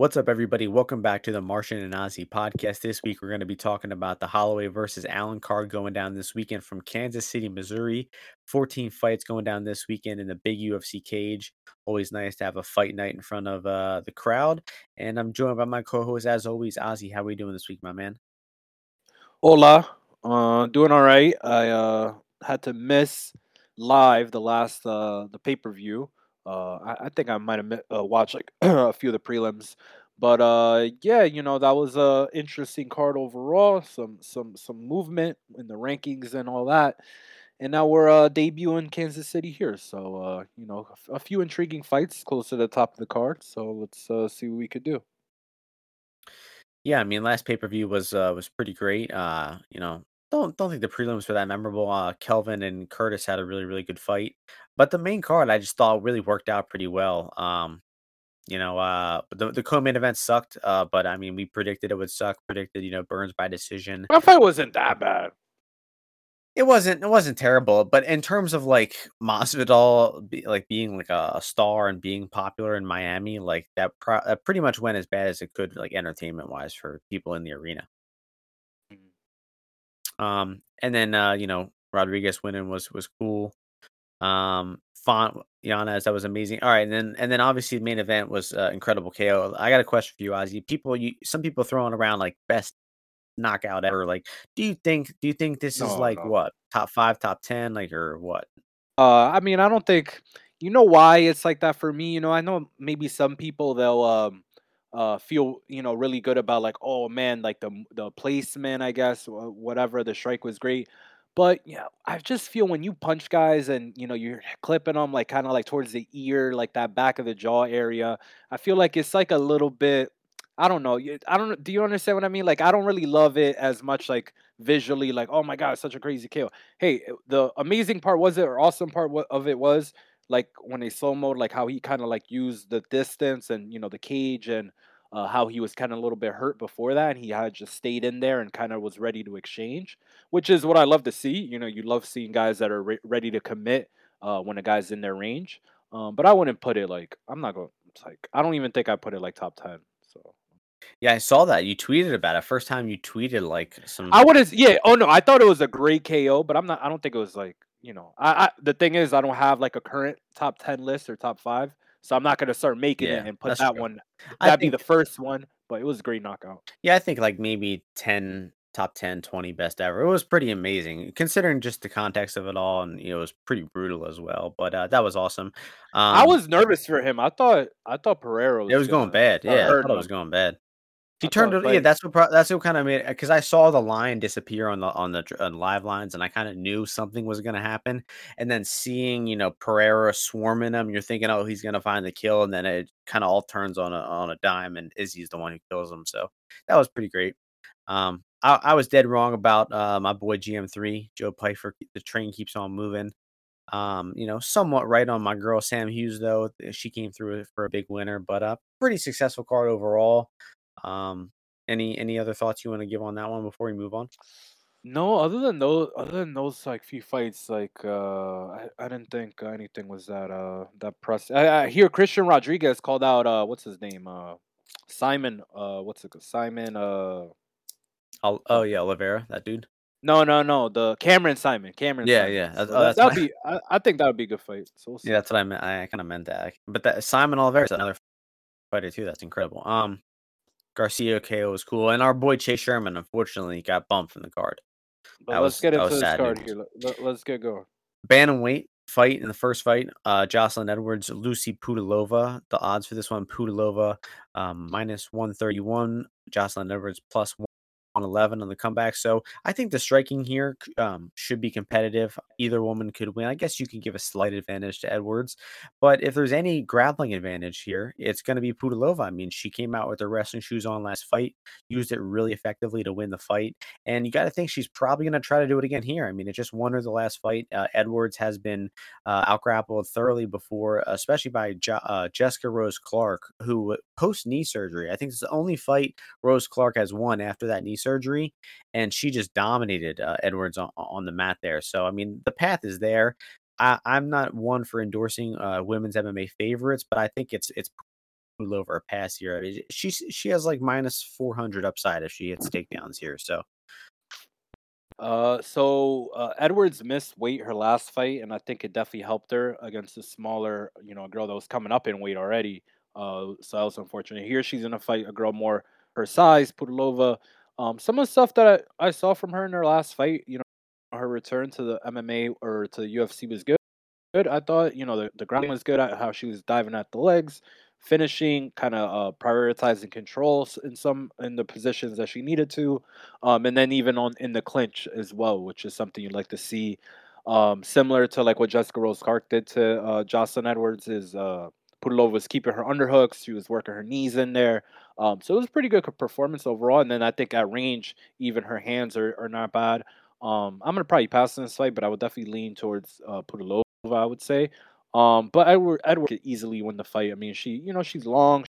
What's up, everybody? Welcome back to the Martian and Ozzy podcast. This week, we're going to be talking about the Holloway versus Allen card going down this weekend from Kansas City, Missouri. 14 fights going down this weekend in the big UFC cage. Always nice to have a fight night in front of uh, the crowd. And I'm joined by my co host, as always, Ozzy. How are we doing this week, my man? Hola. Uh, doing all right. I uh, had to miss live the last uh, the pay per view. Uh, I, I think I might have uh, watched like a few of the prelims, but uh, yeah, you know that was a interesting card overall. Some some some movement in the rankings and all that. And now we're uh, debuting Kansas City here, so uh, you know a, few intriguing fights close to the top of the card. So let's uh, see what we could do. Yeah, I mean, last pay per view was uh, was pretty great. Uh, you know, don't don't think the prelims were that memorable. Uh, Kelvin and Curtis had a really really good fight, but the main card I just thought really worked out pretty well. Um, you know, uh, the the co-main event sucked. Uh, but I mean, we predicted it would suck. Predicted, you know, Burns by decision. My fight wasn't that bad. It wasn't it wasn't terrible, but in terms of like Masvidal be, like being like a, a star and being popular in Miami, like that, pro- that pretty much went as bad as it could, like entertainment wise for people in the arena. Um, and then uh, you know, Rodriguez winning was was cool. Um, Font Yanez, that was amazing. All right, and then and then obviously the main event was uh, incredible KO. I got a question for you, Ozzy. People, you some people throwing around like best knockout ever. Like, do you think do you think this is like no. what top five, top ten, like or what? Uh, I mean, I don't think you know why it's like that for me. You know, I know maybe some people they'll um uh feel you know really good about like oh man like the the placement I guess whatever the strike was great. But yeah, I just feel when you punch guys and you know you're clipping them like kind of like towards the ear, like that back of the jaw area. I feel like it's like a little bit. I don't know. I don't. Do you understand what I mean? Like I don't really love it as much. Like visually, like oh my god, such a crazy kill hey, uh, the amazing part was it, or awesome part of it was like when they slow mode, like how he kind of like used the distance and you know the cage and uh, how he was kind of a little bit hurt before that, and he had just stayed in there and kind of was ready to exchange, which is what I love to see. You know, you love seeing guys that are re- ready to commit uh, when a guy's in their range. Um, but I wouldn't put it like I'm not going. It's like I don't even think I put it like top ten. So Yeah, I saw that you tweeted about it. First time you tweeted like some. I would have, yeah. Oh no, I thought it was a great KO, but I'm not. I don't think it was like you know. I, I the thing is, I don't have like a current top ten list or top five, so I'm not gonna start making Yeah, it and put that true. one. That'd be the first one, but it was a great knockout. yeah, I think like maybe 10 top 10, 20 best ever. It was pretty amazing considering just the context of it all, and you know it was pretty brutal as well. But uh, that was awesome. I Um, was nervous for him. I thought I thought Pereira it was was going gonna bad. Yeah, I hurting thought it was going bad. He I turned it. Yeah, that's what. pro- That's what kind of made because I saw the line disappear on the on the on live lines, and I kind of knew something was going to happen. And then seeing you know Pereira swarming him, you're thinking, oh, he's going to find the kill, and then it kind of all turns on a on a dime, and Izzy's the one who kills him. So that was pretty great. Um, I, I was dead wrong about uh, my boy GM3 Joe Pyfer. The train keeps on moving. Um, you know, somewhat right on my girl Sam Hughes though. She came through for a big winner, but a pretty successful card overall. Um, any any other thoughts you want to give on that one before we move on? no, other than those, other than those like few fights, like uh, I, I didn't think anything was that uh that press. I, I hear Christian Rodriguez called out uh what's his name uh Simon uh what's it called? Simon uh I'll, oh yeah, Oliveira, that dude. No, no, no. The Cameron Simon. Cameron Yeah, Simon. yeah. That's, So oh, that my, be. I, I think that would be a good fight. So we'll see. yeah, that's what I meant. I kind of meant that. But that Simon Oliveira is another fighter too. That's incredible. Um, Garcia KO was cool, and our boy Chase Sherman unfortunately got bumped from the card. But That let's was get into this card news. here. Let, let, us get going. Bantamweight fight in the first fight. Uh, Joselyne Edwards, Lucy Pudilova. The odds for this one: Pudilova um, minus one thirty one. Joselyne Edwards plus one eleven on the comeback. So I think the striking here um, should be competitive. Either woman could win. I guess you can give a slight advantage to Edwards, but if there's any grappling advantage here, it's going to be Pudilova. I mean, she came out with her wrestling shoes on last fight, used it really effectively to win the fight. And you got to think she's probably going to try to do it again here. I mean, it just won her the last fight. Uh, Edwards has been uh, outgrappled thoroughly before, especially by jo- uh, Jessica Rose Clark, who post knee surgery, I think it's the only fight Rose Clark has won after that knee surgery, and she just dominated uh, Edwards on, on the mat there. So, I mean, the path is there. I, I'm not one for endorsing uh, women's MMA favorites, but I think it's it's Pudilova a pass here. I mean, she she has like minus four hundred upside if she hits takedowns here. So Uh, so uh, Edwards missed weight her last fight, and I think it definitely helped her against a smaller, you know, girl that was coming up in weight already. Uh, so that was unfortunate. Here she's gonna fight a girl more her size, Pudilova. Um, some of the stuff that I, I saw from her in her last fight, you know, her return to the MMA or to the UFC was good good. I thought, you know, the, the ground was good at how she was diving at the legs, finishing, kind of uh, prioritizing controls in some in the positions that she needed to, um, and then even on in the clinch as well, which is something you'd like to see. Um, similar to like what Jessica Rose Clark did to uh, Joselyne Edwards, is uh, Pudilova was keeping her underhooks. She was working her knees in there. Um, so it was a pretty good performance overall. And then I think at range, even her hands are, are not bad. Um, I'm gonna probably pass in this fight, but I would definitely lean towards uh. I would say. Um, but Edward Edward could easily win the fight. I mean, she you know she's long.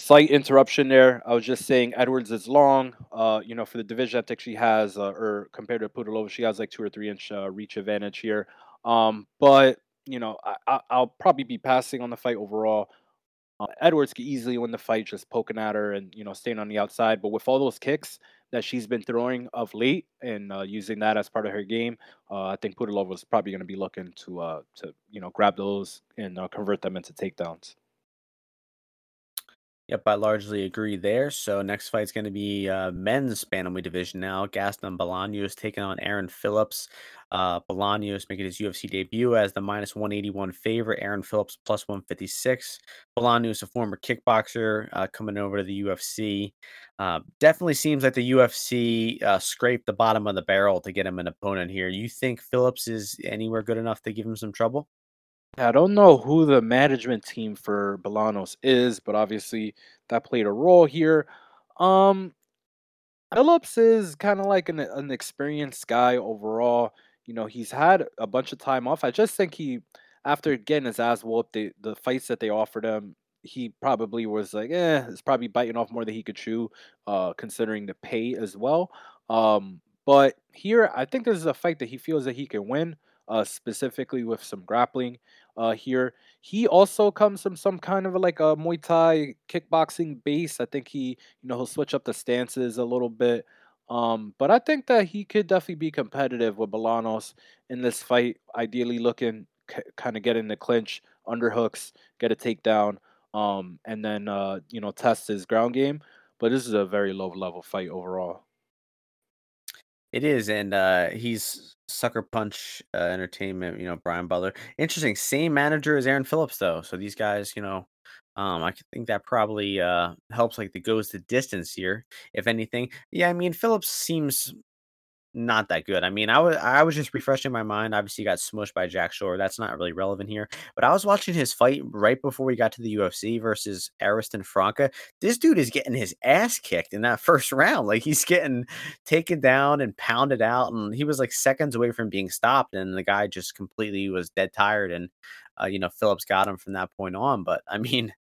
Slight interruption there. I was just saying Edwards is long. Uh, you know, for the division, I think she has, uh, or compared to Pudilova, she has like two or three inch uh, reach advantage here. Um, but you know, I, I, I'll probably be passing on the fight overall. Uh, Edwards could easily win the fight just poking at her and you know staying on the outside. But with all those kicks that she's been throwing of late and uh, using that as part of her game, uh, I think Pudilova is probably going to be looking to uh, to you know grab those and uh, convert them into takedowns. Yep, I largely agree there. So next fight's going to be uh, men's bantamweight division now. Gaston Bolaños taking on Aaron Phillips. Uh, Bolaños making his UFC debut as the minus 181 favorite. Aaron Phillips plus 156. Bolaños, a former kickboxer, uh, coming over to the UFC. Uh, definitely seems like the UFC uh, scraped the bottom of the barrel to get him an opponent here. You think Phillips is anywhere good enough to give him some trouble? I don't know who the management team for Bolanos is, but obviously that played a role here. Um, Phillips is kind of like an, an experienced guy overall. You know, he's had a bunch of time off. I just think he, after getting his ass whooped, the, the fights that they offered him, he probably was like, eh, it's probably biting off more than he could chew, uh, considering the pay as well. Um, but here, I think this is a fight that he feels that he can win, uh, specifically with some grappling uh, here. He also comes from some kind of like a Muay Thai kickboxing base. I think he, you know, he'll switch up the stances a little bit. Um, but I think that he could definitely be competitive with Bolanos in this fight. Ideally, looking c- kind of get in the clinch, underhooks, get a takedown, um, and then uh, you know test his ground game. But this is a very low level fight overall. It is, and uh, he's Sucker Punch uh, Entertainment. You know, Brian Butler. Interesting. Same manager as Aaron Phillips, though. So these guys, you know, um, I think that probably uh helps. Like the goes the distance here, if anything. Yeah, I mean Phillips seems not that good. I mean, I was I was just refreshing my mind. Obviously, he got smushed by Jack Shore. That's not really relevant here. But I was watching his fight right before we got to the UFC versus Ariston Franca. This dude is getting his ass kicked in that first round. Like he's getting taken down and pounded out, and he was like seconds away from being stopped, and the guy just completely was dead tired. And uh, you know, Phillips got him from that point on. But I mean,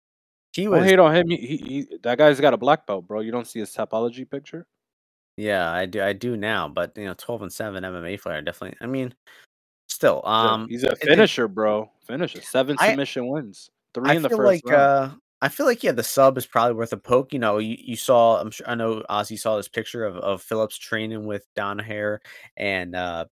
he Don't was hate on him. He, he, he- that guy's got a black belt, bro. You don't see his Tapology picture. Yeah, I do I do now. But you know, twelve and seven MMA fighter definitely. I mean, still, um, he's a it- it- finisher, bro. Finisher. Seven I submission wins. Three I in the feel first like round. uh I feel like yeah, the sub is probably worth a poke. You know, you, you saw I'm sure I know Ozzy saw this picture of, of Phillips training with Don Hare and uh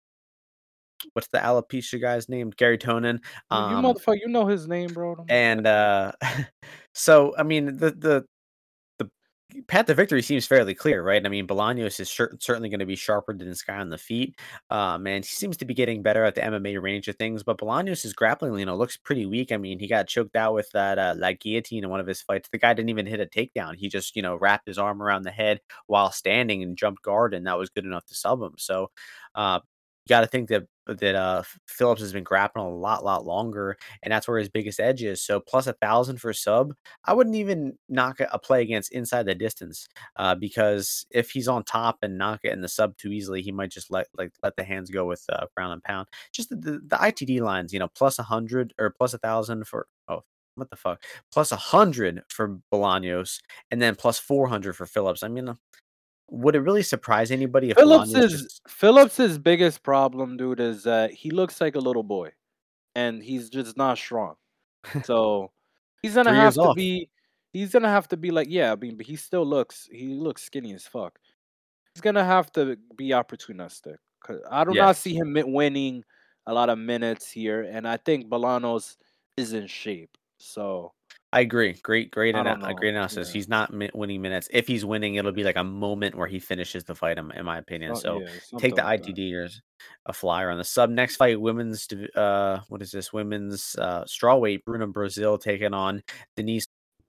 what's the alopecia guy's name? Garry Tonon. You, you Um motherfucker, you know his name, bro. And uh so I mean the the path to victory seems fairly clear, right? I mean, Bolaños is cer- certainly going to be sharper than this guy on the feet. Um, and he seems to be getting better at the MMA range of things. But Bolaños' grappling, you know, looks pretty weak. I mean, he got choked out with that uh, like guillotine in one of his fights. The guy didn't even hit a takedown. He just, you know, wrapped his arm around the head while standing and jumped guard, and that was good enough to sub him. So, uh, you got to think that that uh Phillips has been grappling a lot, lot longer, and that's where his biggest edge is. So plus a thousand for sub, I wouldn't even knock a play against inside the distance, uh, because if he's on top and not getting the sub too easily, he might just let like let the hands go with uh, ground and pound. Just the, the, the ITD lines, you know, plus a hundred or plus a thousand for oh what the fuck, plus a hundred for Bolaños, and then plus four hundred for Phillips. I mean, uh, would it really surprise anybody if Phillips is just Phillips's biggest problem, dude, is that he looks like a little boy, and he's just not strong. So He's gonna have to off. be he's gonna have to be like yeah, I mean, but he still looks he looks skinny as fuck. He's gonna have to be opportunistic 'cause I do not see him winning a lot of minutes here, and I think Bolanos is in shape. So I agree. Great great I ana know. great analysis. Yeah. He's not mi winning minutes. If he's winning, it'll be like a moment where he finishes the fight, in in my opinion. So So, yeah, take the like. ITD as a flyer on the sub. Next fight, women's uh, what is this? Women's, uh, strawweight, Bruna Brasil taking on Denise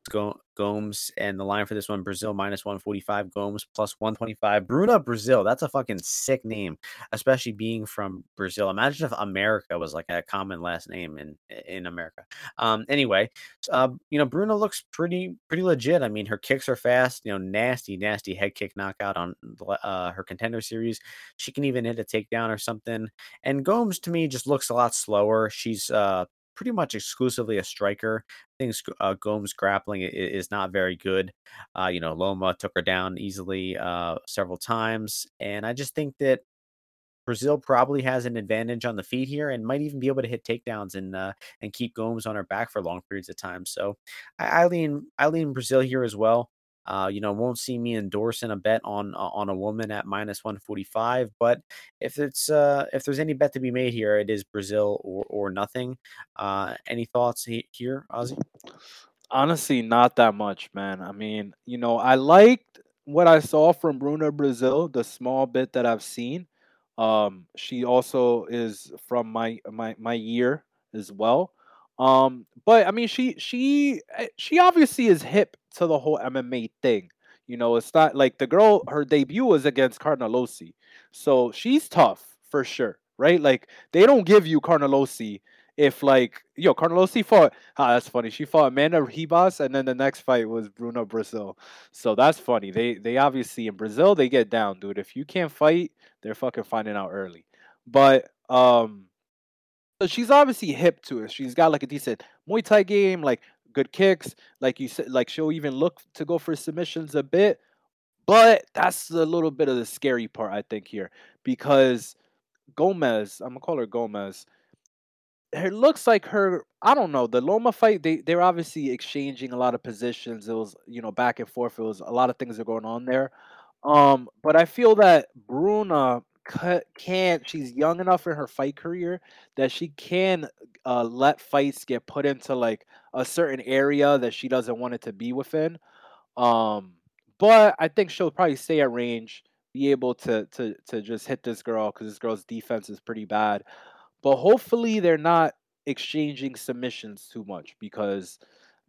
Gomes, and the line for this one, Brazil -145, Gomes +125. Bruna Brasil, that's a fucking sick name, especially being from Brazil. Imagine if America was like a common last name in in America. Um, anyway, uh, you know, Bruna looks pretty pretty legit. I mean, her kicks are fast, you know, nasty, nasty head kick knockout on uh, her Contender Series. She can even hit a takedown or something. And Gomes, to me, just looks a lot slower. She's, uh, pretty much exclusively a striker. Things uh, Gomes' grappling is not very good. Uh, you know, Loma took her down easily, uh, several times, and I just think that Brazil probably has an advantage on the feet here and might even be able to hit takedowns and, uh, and keep Gomes on her back for long periods of time. So, I I lean I lean Brazil here as well. Uh, you know, won't see me endorsing a bet on o on a woman at -145, but if it's, uh, if there's any bet to be made here, it is Brazil or or nothing. Uh, any thoughts he here, Ozzy? Honestly, not that much, man. I mean, you know, I liked what I saw from Bruna Brasil, the small bit that I've seen. Um, she also is from my my my year as well. Um, but I mean, she she eh, she obviously is hip to the whole MMA thing. You know, it's not like the girl, her debut was against Carnelossi. So she's tough for sure, right? Like they don't give you Carnelossi if like yo, Carnelossi fought ah, that's funny. She fought Amanda Ribas, and then the next fight was Bruna Brasil. So that's funny. They they obviously in Brazil they get down, dude. If you can't fight, they're fucking finding out early. But um so she's obviously hip to it. She's got like a decent Muay Thai game, like good kicks, like you said, like she'll even look to go for submissions a bit. But that's a little bit of the scary part, I think, here because Gomez, I'm gonna call her Gomez. It looks like her. I don't know the Loma fight. They they're obviously exchanging a lot of positions. It was you know back and forth. It was a lot of things are going on there. Um, but I feel that Bruna ca- can't. She's young enough in her fight career that she can uh, let fights get put into like a certain area that she doesn't want it to be within. Um, but I think she'll probably stay at range, be able to to to just hit this girl because this girl's defense is pretty bad. But hopefully they're not exchanging submissions too much because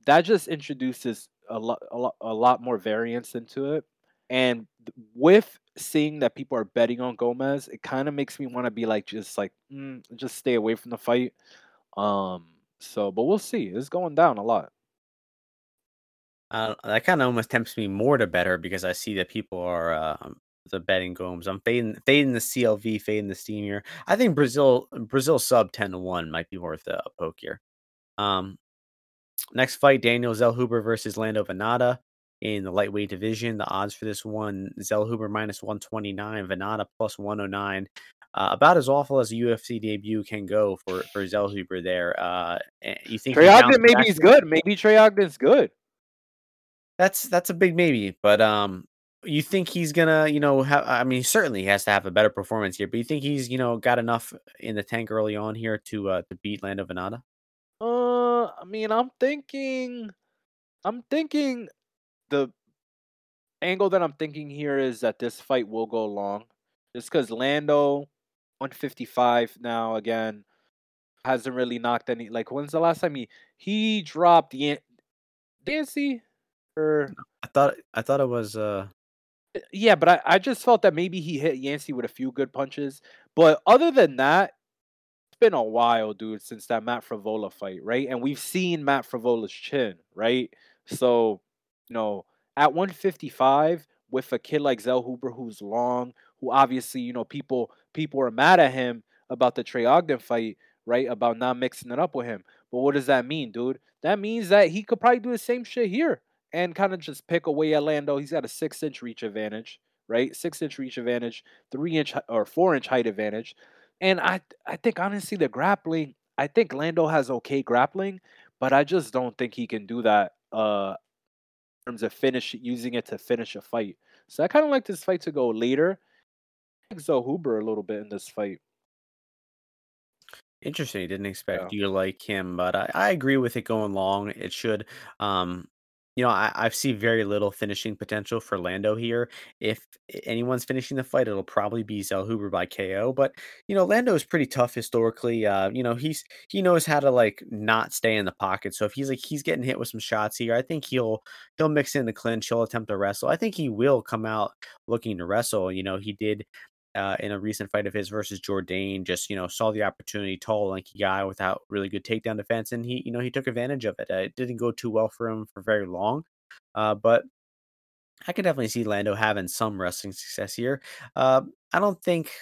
that just introduces a lot a lot a lot more variance into it. And with seeing that people are betting on Gomez, it kind of makes me want to be like just like mm, just stay away from the fight. Um so but we'll see. It's going down a lot. Uh, that kinda almost tempts me more to bet her because I see that people are, uh, the betting Gomes. I'm fading fading the CLV, fading the steam. I think Brazil Brazil sub 10 to 1 might be worth a poke here. Um, next fight, Daniel Zellhuber versus Lando Vannata in the lightweight division. The odds for this one, Zellhuber -129, Vannata +109. Uh, about as awful as a UFC debut can go for for Zellhuber there. Uh, eh, you think Trey Ogden maybe he's good. Maybe Trey Ogden's good. That's that's a big maybe, but, um, you think he's gonna, you know, have I mean, certainly he has to have a better performance here, but you think he's, you know, got enough in the tank early on here to, uh, to beat Lando Vannata? Uh, I mean, I'm thinking, I'm thinking the angle that I'm thinking here is that this fight will go long, just because Lando, 155 now again, hasn't really knocked any. Like, when's the last time he he dropped Yan- Dancy or I thought I thought it was, uh Uh, Yeah, but I, I just felt that maybe he hit Yancey with a few good punches. But other than that, it's been a while, dude, since that Matt Frevola fight, right? And we've seen Matt Frevola's chin, right? So, know, at 155 with a kid like Zellhuber who's long, who obviously, you know, people people are mad at him about the Trey Ogden fight, right? About not mixing it up with him. But what does that mean, dude? That means that he could probably do the same shit here and kind of just pick away at Lando. He's got a six inch reach advantage, right? Six inch reach advantage, three inch or four inch height advantage. And I I think honestly the grappling, I think Lando has okay grappling, but I just don't think he can do that, uh, terms of finish using it to finish a fight. So I kinda like this fight to go later. I like Zellhuber a little bit in this fight. Interesting, didn't Yeah. expect you to like him, but I I agree with it going long, it should, um, you know, I I see very little finishing potential for Lando here. If anyone's finishing the fight, it'll probably be Zellhuber by KO, but, you know, Lando is pretty tough historically, uh, you know, he's he knows how to, like, not stay in the pocket, so if he's, like he's getting hit with some shots here, I think he'll he'll mix in the clinch, he'll attempt to wrestle. I think he will come out looking to wrestle, you know, he did, uh, in a recent fight of his versus Jourdain, just, you know, saw the opportunity, tall, lanky guy without really good takedown defense, and he, you know, he took advantage of it. Uh, it didn't go too well for him for very long, uh, but I could definitely see Lando having some wrestling success here. Uh, I don't think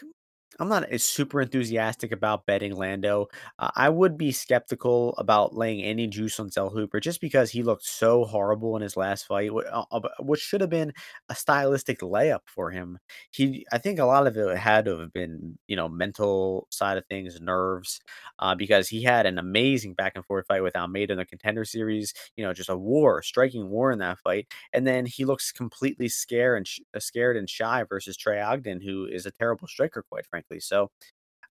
I'm not super enthusiastic about betting Lando. Uh, I would be skeptical about laying any juice on Zellhuber just because he looked so horrible in his last fight, wh- uh, uh, which should have been a stylistic layup for him. He, I think a lot of it had to have been, you know, mental side of things, nerves, uh, because he had an amazing back and forth fight with Almeida in the Contender Series. You know, just a war, striking war in that fight, and then he looks completely scared and sh- uh, scared and shy versus Trey Ogden, who is a terrible striker, quite frankly. So,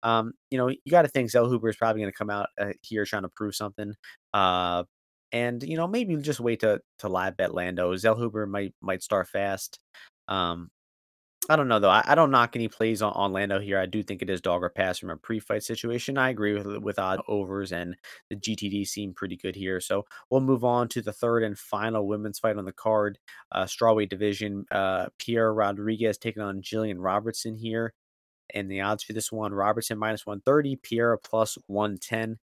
um, you know, you got to think Zellhuber is probably going to come out uh, here trying to prove something. Uh, and you know, maybe just wait to to live bet Lando. Zellhuber might might start fast. Um, I don't know though. I, I don't knock any plays on, on Lando here. I do think it is dog or pass from a pre-fight situation. I agree with with odd overs and the GTD seem pretty good here. So we'll move on to the third and final women's fight on the card, uh, strawweight division. Uh, Pierre Rodriguez taking on Jillian Robertson here. And the odds for this one, Robertson minus 130, Pierre plus 110.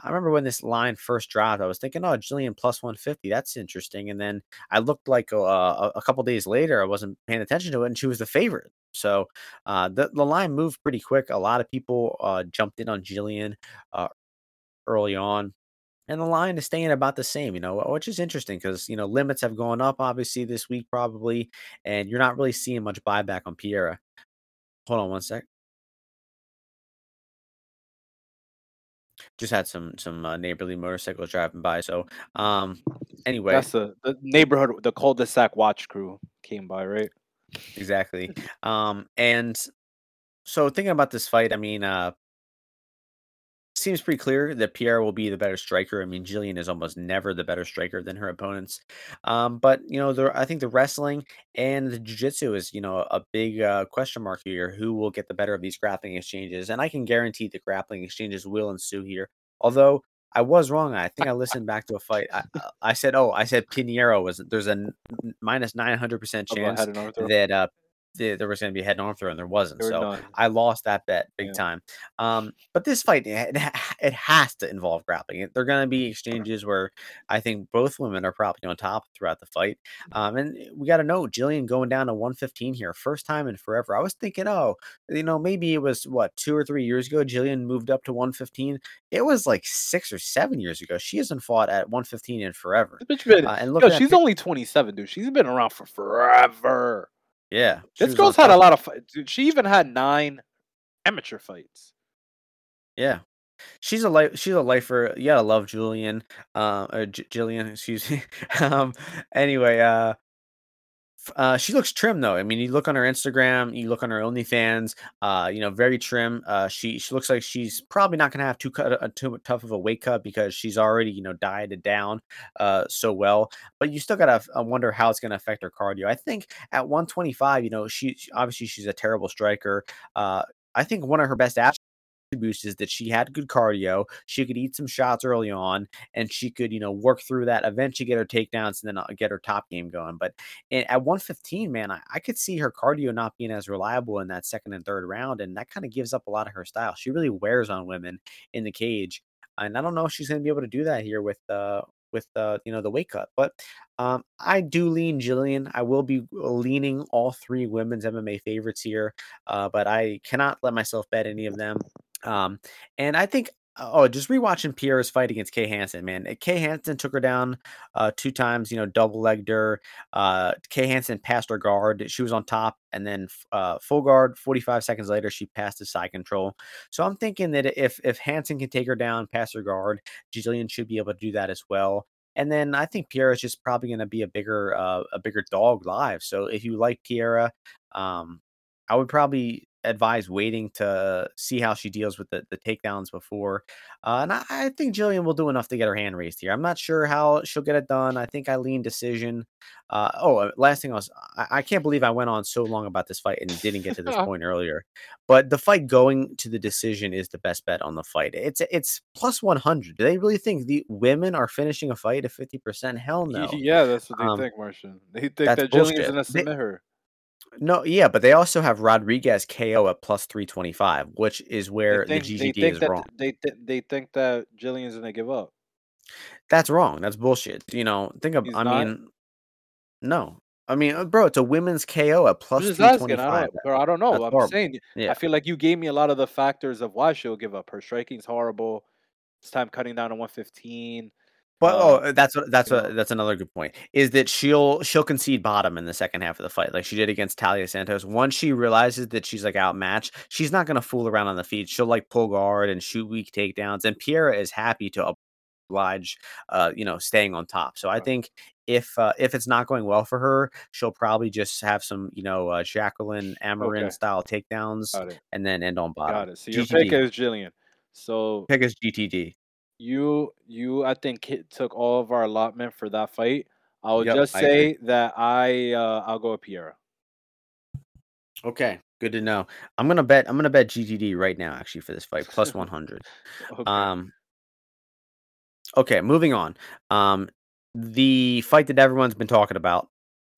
I remember when this line first dropped, I was thinking, oh, Jillian plus 150. That's interesting. And then I looked like uh, a, couple days later, I wasn't paying attention to it, and she was the favorite. So uh, the, the line moved pretty quick. A lot of people uh, jumped in on Jillian uh, early on. And the line is staying about the same, you know, which is interesting because, you know, limits have gone up obviously this week, probably, and you're not really seeing much buyback on Pierre. Hold on one sec. Just had some some, uh, neighborly motorcycles driving by, so, um, anyway That's the the neighborhood the cul-de-sac watch crew came by, right? exactly, um, and so thinking about this fight, I mean, uh seems pretty clear that Pierre will be the better striker. I mean, Jillian is almost never the better striker than her opponents. Um, but you know, the I think the wrestling and the jiu-jitsu is, you know, a big uh, question mark here. Who will get the better of these grappling exchanges? And I can guarantee the grappling exchanges will ensue here. Although I was wrong. I think I listened back to a fight. I, I I said, oh, I said Pinheiro was there's a minus 900% chance head and Arthur. that uh th- there was going to be a head and arm throw, and there wasn't. There So. I lost that bet big Yeah. time. Um, but this fight, it, it has to involve grappling. They're going to be exchanges where I think both women are probably on top throughout the fight. Um, and we got to know Jillian going down to 115 here, first time in forever. I was thinking, oh, you know, maybe it was what two or three years ago. Jillian moved up to 115. It was like six or seven years ago. She hasn't fought at 115 in forever. Been Uh, and yo, looking she's pi- only 27, dude. She's been around for forever. Yeah, she This girl's had a lot of dude. She even had 9 amateur fights. Yeah. She's a life. She's a lifer. You gotta love Julian, uh, or J- Jillian, excuse me. um, anyway, uh, uh, she looks trim though. I mean, you look on her Instagram, you look on her OnlyFans. Uh, you know, very trim. Uh, she she looks like she's probably not gonna have too cut uh, too tough of a weight cut because she's already you know dieted down, uh, so well. But you still gotta uh, wonder how it's gonna affect her cardio. I think at 125, you know, she obviously she's a terrible striker. Uh, I think one of her best attributes is that she had good cardio. She could eat some shots early on, and she could, you know, work through that. Eventually, get her takedowns, and then uh, get her top game going. But at 115, man, I, I could see her cardio not being as reliable in that second and third round, and that kind of gives up a lot of her style. She really wears on women in the cage, and I don't know if she's going to be able to do that here with uh with uh you know the weight cut. But um, I do lean Jillian. I will be leaning all three women's MMA favorites here, uh, but I cannot let myself bet any of them. Um, and I think Oh, just rewatching Pierre's fight against Kay Hansen, man. Uh, Kay Hansen took her down uh, two times, you know, double legged her. Uh, Kay Hansen passed her guard. She was on top, and then uh, full guard. Forty five seconds later, she passed the side control. So I'm thinking that if if Hansen can take her down, pass her guard, Jillian should be able to do that as well. And then I think Pierre is just probably going to be a bigger uh, a bigger dog live. So if you like Pierre, um, I would probably advise waiting to see how she deals with the, the takedowns before. Uh, and I, I think Jillian will do enough to get her hand raised here. I'm not sure how she'll get it done. I think I lean decision. Uh, oh, uh, last thing I was, I, I can't believe I went on so long about this fight and didn't get to this point earlier. But the fight going to the decision is the best bet on the fight. It's it's plus 100. Do they really think the women are finishing a fight at 50%? Hell no. Yeah, that's what they um, think, Martian. They think that Jillian's going to submit her. No, yeah, but they also have Rodriguez KO at plus 325, which is where think, the GGD is that, wrong. They th- they think that Jillian's going to give up. That's wrong. That's bullshit. You know, think of, He's I not? mean, no. I mean, uh, bro, it's a women's KO at plus asking. I don't, bro, I don't know. That's I'm horrible. saying, yeah. I feel like you gave me a lot of the factors of why she'll give up. Her striking's horrible. It's time cutting down to 115. But oh, that's what that's a that's another good point. Is that she'll she'll concede bottom in the second half of the fight, like she did against Taila Santos. Once she realizes that she's like outmatched, she's not gonna fool around on the feet. She'll like pull guard and shoot weak takedowns. And Pierre is happy to oblige, uh, you know, staying on top. So I think if uh, if it's not going well for her, she'll probably just have some, you know, uh, Jaqueline Amorim okay. style takedowns, and then end on bottom. Got it. So your GTD. pick is Jillian. So pick is GTD. You you I think took all of our allotment for that fight. I will Yep, just say that I uh I'll go with Piera. Okay, good to know. I'm gonna bet. I'm gonna bet GTD right now, actually, for this fight, plus 100. Okay. Um, okay, moving on. Um, the fight that everyone's been talking about,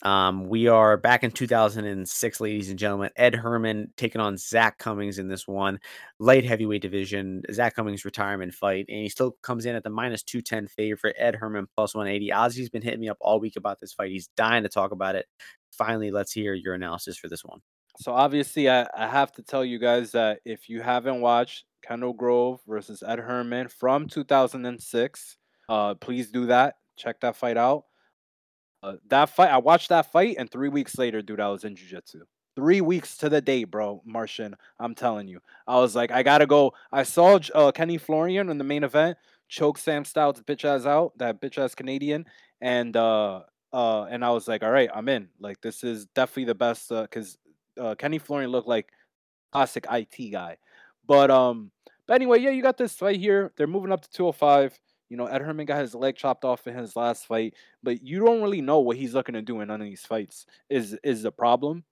um, we are back in 2006, ladies and gentlemen. Ed Herman taking on Zak Cummings in this one light heavyweight division. Zak Cummings retirement fight, and he still comes in at the minus 210 favorite. Ed Herman plus 180. Ozzy's been hitting me up all week about this fight. He's dying to talk about it. Finally, let's hear your analysis for this one. So obviously, I, I have to tell you guys that if you haven't watched Kendall Grove versus Ed Herman from 2006, uh, please do that. Check that fight out. Uh, that fight, I watched that fight, and three weeks later, dude, I was in jujitsu. Three weeks to the day, bro, Martian. I'm telling you. I was like, I gotta go. I saw uh, Kenny Florian in the main event choke Sam Stout's bitch ass out, that bitch ass Canadian, and uh, uh, and I was like, all right, I'm in. Like, this is definitely the best because uh, uh, Kenny Florian looked like classic IT guy. But um, but anyway, yeah, you got this fight here. They're moving up to 205. You know, Ed Herman got his leg chopped off in his last fight, but you don't really know what he's looking to do in none of these fights. Is is the problem?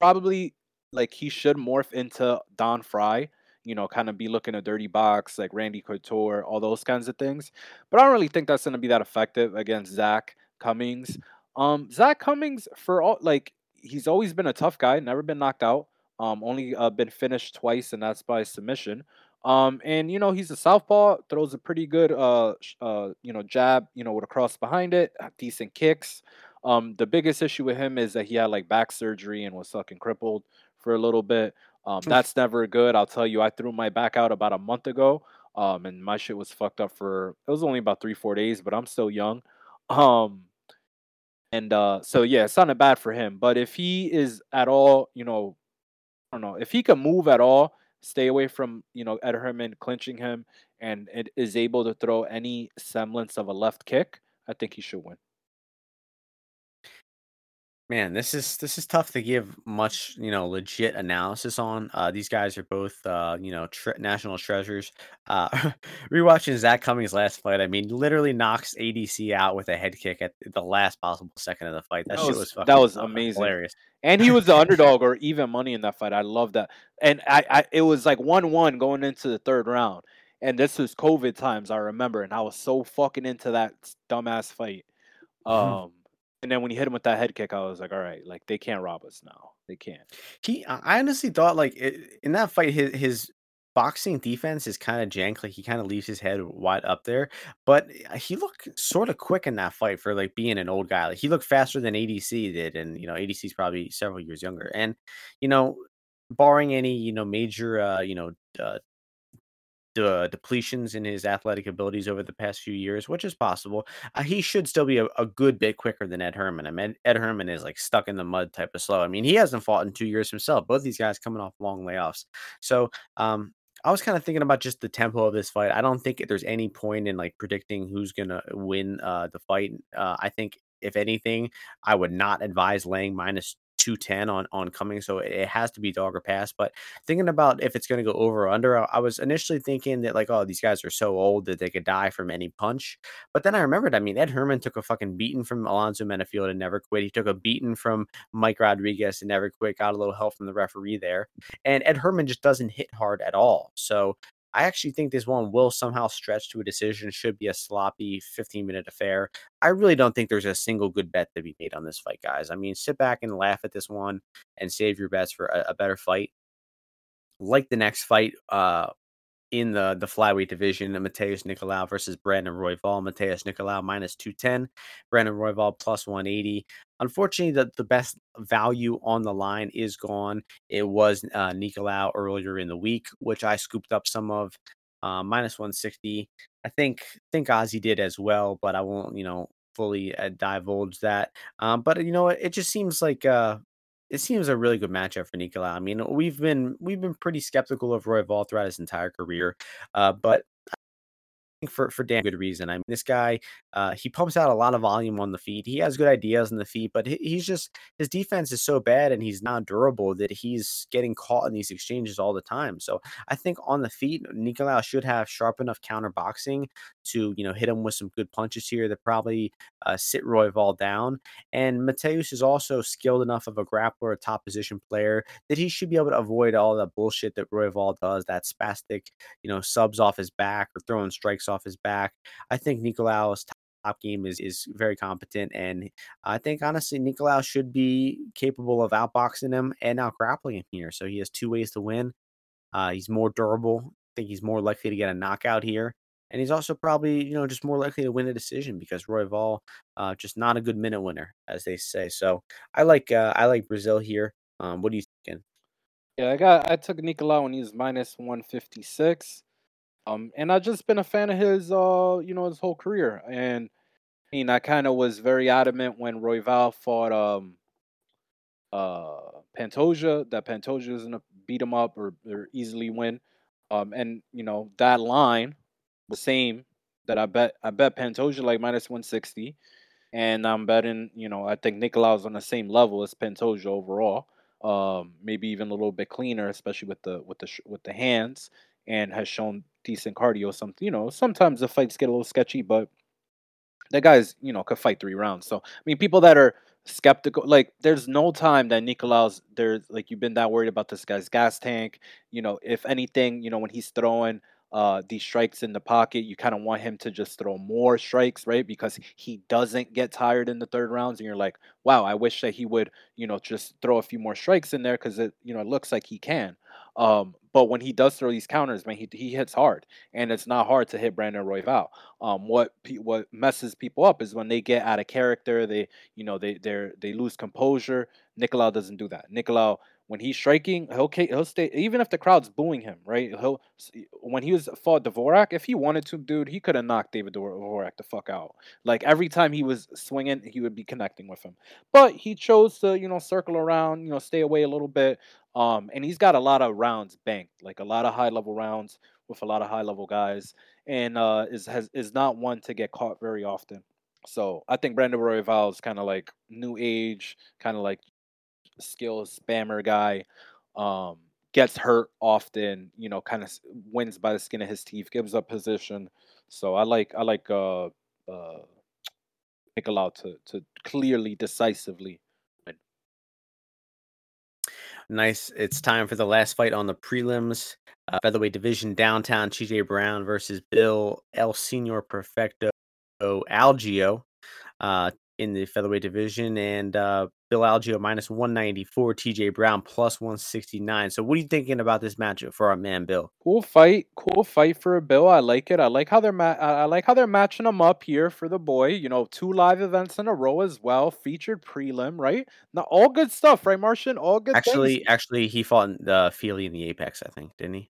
Probably like he should morph into Don Frye, you know, kind of be looking a dirty box like Randy Couture, all those kinds of things. But I don't really think that's gonna be that effective against Zak Cummings. Um, Zak Cummings for all like he's always been a tough guy, never been knocked out. Um, only uh, been finished twice, and that's by submission. Um, and you know he's a southpaw, throws a pretty good uh, uh, you know jab, you know with a cross behind it, decent kicks. Um, the biggest issue with him is that he had like back surgery and was fucking crippled for a little bit. Um, that's never good. I'll tell you, I threw my back out about a month ago. Um, and my shit was fucked up for it was only about three, four days, but I'm still young. Um, and uh, so yeah, it's not bad for him. But if he is at all, you know, I don't know, if he can move at all, stay away from you know Ed Herman clinching him, and it is able to throw any semblance of a left kick, I think he should win. Man, this is this is tough to give much, you know, legit analysis on. Uh, these guys are both, uh, you know, tre- national treasures. Uh, rewatching Zak Cummings' last fight, I mean, literally knocks ADC out with a head kick at the last possible second of the fight. That, that shit was, was fucking that was amazing, hilarious. And he was the underdog or even money in that fight. I love that. And I, I, it was like one one going into the third round. And this was COVID times, I remember, and I was so fucking into that dumbass fight. Um. And then when he hit him with that head kick, I was like, all right, like they can't rob us now. They can't. He, I honestly thought like it, in that fight, his his boxing defense is kind of jank. Like he kind of leaves his head wide up there, but uh, he looked sort of quick in that fight for like being an old guy. Like he looked faster than ADC did, and you know ADC is probably several years younger. And you know, barring any you know major uh, you know uh, de- depletions in his athletic abilities over the past few years, which is possible. Uh, he should still be a, a good bit quicker than Ed Herman. I mean, Ed Herman is like stuck in the mud type of slow. I mean, he hasn't fought in two years himself. Both these guys coming off long layoffs. So, um, I was kind of thinking about just the tempo of this fight. I don't think there's any point in like predicting who's gonna win uh, the fight. Uh, I think if anything, I would not advise laying minus 210 on on coming so it has to be dog or pass but thinking about if it's going to go over or under I, I was initially thinking that like oh these guys are so old that they could die from any punch but then i remembered i mean ed herman took a fucking beating from alonzo Menifield and never quit. He took a beating from mike rodriguez and never quit got a little help from the referee there and ed herman just doesn't hit hard at all so I actually think this one will somehow stretch to a decision, should be a sloppy 15 minute affair. I really don't think there's a single good bet to be made on this fight, guys. I mean, sit back and laugh at this one and save your bets for a, a better fight. Like the next fight, uh, in the the flyweight division, Matheus Nicolau versus Brandon Royval. Matheus Nicolau minus 210, Brandon Royval plus 180. Unfortunately, the, the best value on the line is gone. It was uh, Nicolau earlier in the week, which I scooped up some of uh, minus 160. I think think Ozzy did as well, but I won't, you know, fully uh, divulge that. Um, but you know what? It just seems like uh, it seems a really good matchup for Nicolau. I mean, we've been we've been pretty skeptical of Royval throughout his entire career, uh, but for for damn good reason. I mean, this guy, uh, he pumps out a lot of volume on the feet. He has good ideas on the feet, but he, he's just his defense is so bad and he's not durable that he's getting caught in these exchanges all the time. So I think on the feet, Nicolau should have sharp enough counter boxing to you know hit him with some good punches here that probably uh, sit Royval down. And Matheus is also skilled enough of a grappler, a top position player that he should be able to avoid all the bullshit that Royval does, that spastic, you know, subs off his back or throwing strikes off his back. I think Nicolau's top game is is very competent, and I think honestly Nicolau should be capable of outboxing him and out grappling him here. So he has two ways to win. Uh, he's more durable. I think he's more likely to get a knockout here. And he's also probably, you know, just more likely to win a decision because Royval, uh, just not a good minute winner, as they say. So I like uh, I like Brazil here. Um, what are you thinking? Yeah, I got I took Nicolau when he was minus 156. Um, and I've just been a fan of his, uh, you know, his whole career. And I mean, I kind of was very adamant when Roy Royval fought um, uh, Pantoja that Pantoja was gonna beat him up or, or easily win. Um, and you know that line the same that I bet I bet Pantoja like minus 160. And I'm betting, you know, I think Nicolau's on the same level as Pantoja overall. Um, maybe even a little bit cleaner, especially with the with the with the hands, and has shown decent cardio. Some, you know, sometimes the fights get a little sketchy, but that guy's, you know, could fight three rounds. So I mean, people that are skeptical, like, there's no time that Nicolau's there's like you've been that worried about this guy's gas tank. You know, if anything, you know, when he's throwing uh, these strikes in the pocket. You kind of want him to just throw more strikes, right? Because he doesn't get tired in the third rounds, and you're like, wow, I wish that he would, you know, just throw a few more strikes in there because it, you know, it looks like he can. Um, but when he does throw these counters, man, he, he hits hard, and it's not hard to hit Brandon Royval. Um, what what messes people up is when they get out of character, they you know they they they lose composure. Nicolau doesn't do that. Nicolau when he's striking, he'll he'll stay even if the crowd's booing him, right? He'll when he was fought Dvorak, if he wanted to, dude, he could have knocked David Dvorak the fuck out. Like every time he was swinging, he would be connecting with him. But he chose to, you know, circle around, you know, stay away a little bit. Um, and he's got a lot of rounds banked, like a lot of high level rounds with a lot of high level guys, and uh, is has is not one to get caught very often. So I think Brandon Royval is kind of like new age, kind of like skills spammer guy. Um, gets hurt often, you know, kind of wins by the skin of his teeth, gives up position. So I like I like uh uh to to clearly decisively. Nice. It's time for the last fight on the prelims. Uh, featherweight division downtown TJ Brown versus Bill El Senor Perfecto Algeo. Uh, in the featherweight division, and uh, Bill Algeo minus 194, TJ Brown plus 169. So, what are you thinking about this matchup for our man Bill? Cool fight, cool fight for Bill. I like it. I like how they're ma- I like how they're matching them up here for the boy. You know, two live events in a row as well, featured prelim, right? Now, all good stuff, right, Martian? All good. Actually, things. actually, he fought in the Feely in the Apex, I think, didn't he?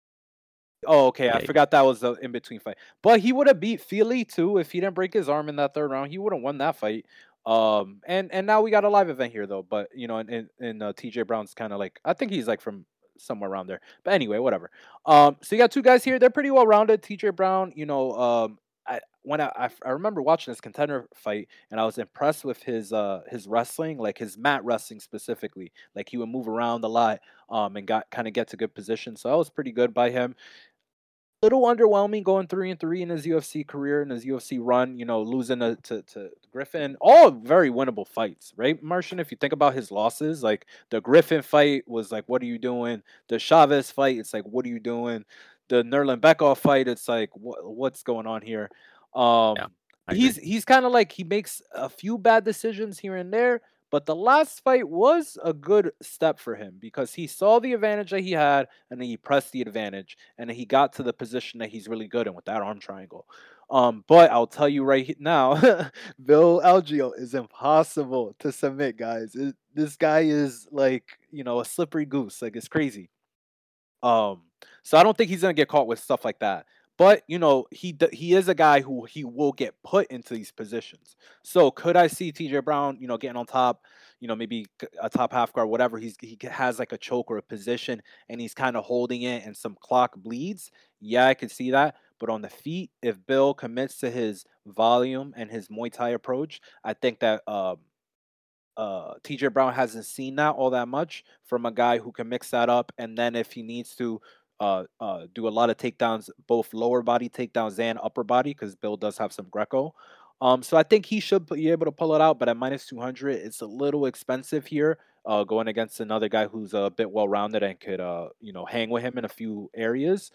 Oh, okay. I Yeah. forgot that was the in between fight. But he would have beat Feely too if he didn't break his arm in that third round. He would have won that fight. Um, and and now we got a live event here though. But you know, and in, in uh, TJ Brown's kind of like I think he's like from somewhere around there. But anyway, whatever. Um, so you got two guys here. They're pretty well rounded. TJ Brown, you know, um, I when I, I I remember watching this contender fight and I was impressed with his uh his wrestling, like his mat wrestling specifically. Like he would move around a lot, um, and got kind of get to good position. So that was pretty good by him little underwhelming going three and three in his UFC career and his UFC run. You know, losing to, to, to Griffin, all very winnable fights, right, Martian? If you think about his losses, like the Griffin fight was like, "What are you doing?" The Chavez fight, it's like, "What are you doing?" The Nerland Nurmagomedov fight, it's like, "What what's going on here?" Um, agree. he's he's kind of like he makes a few bad decisions here and there, but the last fight was a good step for him because he saw the advantage that he had and he pressed the advantage and he got to the position that he's really good in with that arm triangle. Um, but I'll tell you right now, Bill Algeo is impossible to submit, guys. It- this guy is like, you know, a slippery goose. Like it's crazy. Um, so I don't think he's gonna get caught with stuff like that. But you know, he he is a guy who he will get put into these positions. So could I see T.J. Brown, you know, getting on top, you know, maybe a top half guard, whatever. He's he has like a choke or a position, and he's kind of holding it, and some clock bleeds. Yeah, I could see that. But on the feet, if Bill commits to his volume and his Muay Thai approach, I think that um, uh, TJ Brown hasn't seen that all that much from a guy who can mix that up. And then if he needs to uh, uh, do a lot of takedowns, both lower body takedowns and upper body, because Bill does have some Greco. Um, so I think he should be able to pull it out, but at minus 200, it's a little expensive here. Uh, going against another guy who's a bit well rounded and could, uh, you know, hang with him in a few areas.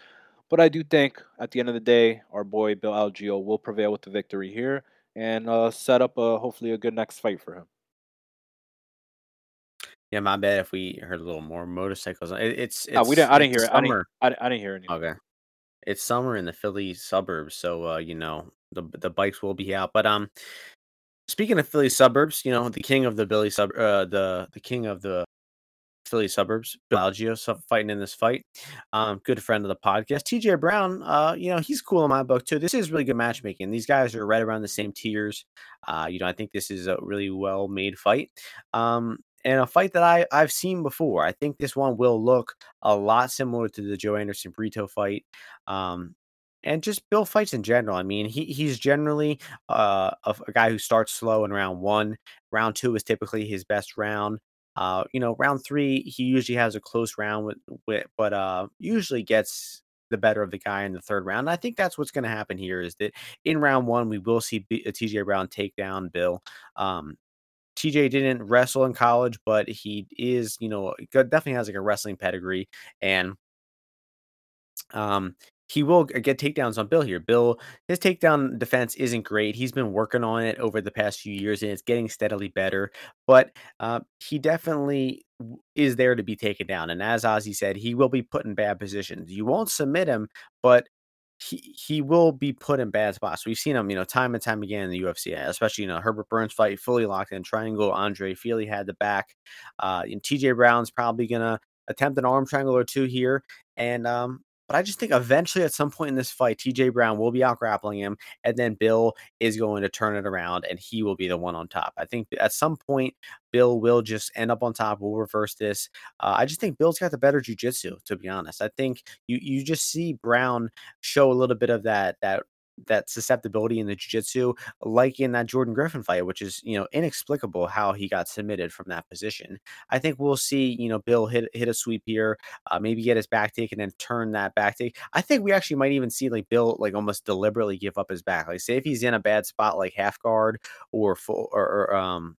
But I do think at the end of the day, our boy Bill Algeo will prevail with the victory here and uh, set up a hopefully a good next fight for him. Yeah, my bad if we heard a little more motorcycles. It, it's Uh, we it's didn't. I didn't hear it's it. I didn't. I, I didn't hear anything. Okay, it's summer in the Philly suburbs, so uh, you know the the bikes will be out. But um, speaking of Philly suburbs, you know the king of the Billy sub, uh, the the king of the Philly suburbs, Bill Algeo, fighting in this fight. Um, good friend of the podcast, TJ Brown. Uh, you know he's cool in my book too. This is really good matchmaking. These guys are right around the same tiers. Uh, you know I think this is a really well made fight. Um, and a fight that I I've seen before. I think this one will look a lot similar to the Joanderson Brito fight. Um, and just Bill fights in general. I mean, he he's generally uh, a, a guy who starts slow in round one. Round two is typically his best round. Uh, you know, round three, he usually has a close round with, with but uh, usually gets the better of the guy in the third round. And I think that's what's going to happen here is that in round one, we will see B- uh, TJ Brown take down Bill. Um, TJ didn't wrestle in college, but he is, you know, definitely has like a wrestling pedigree. And um, he will get takedowns on Bill here. Bill, his takedown defense isn't great. He's been working on it over the past few years, and it's getting steadily better. But uh, he definitely is there to be taken down. And as Ozzy said, he will be put in bad positions. You won't submit him, but he he will be put in bad spots. We've seen him, you know, time and time again in the UFC, especially you know Herbert Burns fight, fully locked in triangle. Andre Fili had the back, uh, and TJ Brown's probably gonna attempt an arm triangle or two here, and um, but I just think eventually at some point in this fight, TJ Brown will be out grappling him, and then Bill is going to turn it around, and he will be the one on top. I think at some point Bill will just end up on top. We'll reverse this. Uh, I just think Bill's got the better jujitsu, to be honest. I think you you just see Brown show a little bit of that that that susceptibility in the jiu-jitsu like in that Jordan Griffin fight which is you know inexplicable how he got submitted from that position. I think we'll see you know Bill hit hit a sweep here uh, maybe get his back take and then turn that back take. I think we actually might even see like Bill like almost deliberately give up his back. Like say if he's in a bad spot like half guard or full or, or um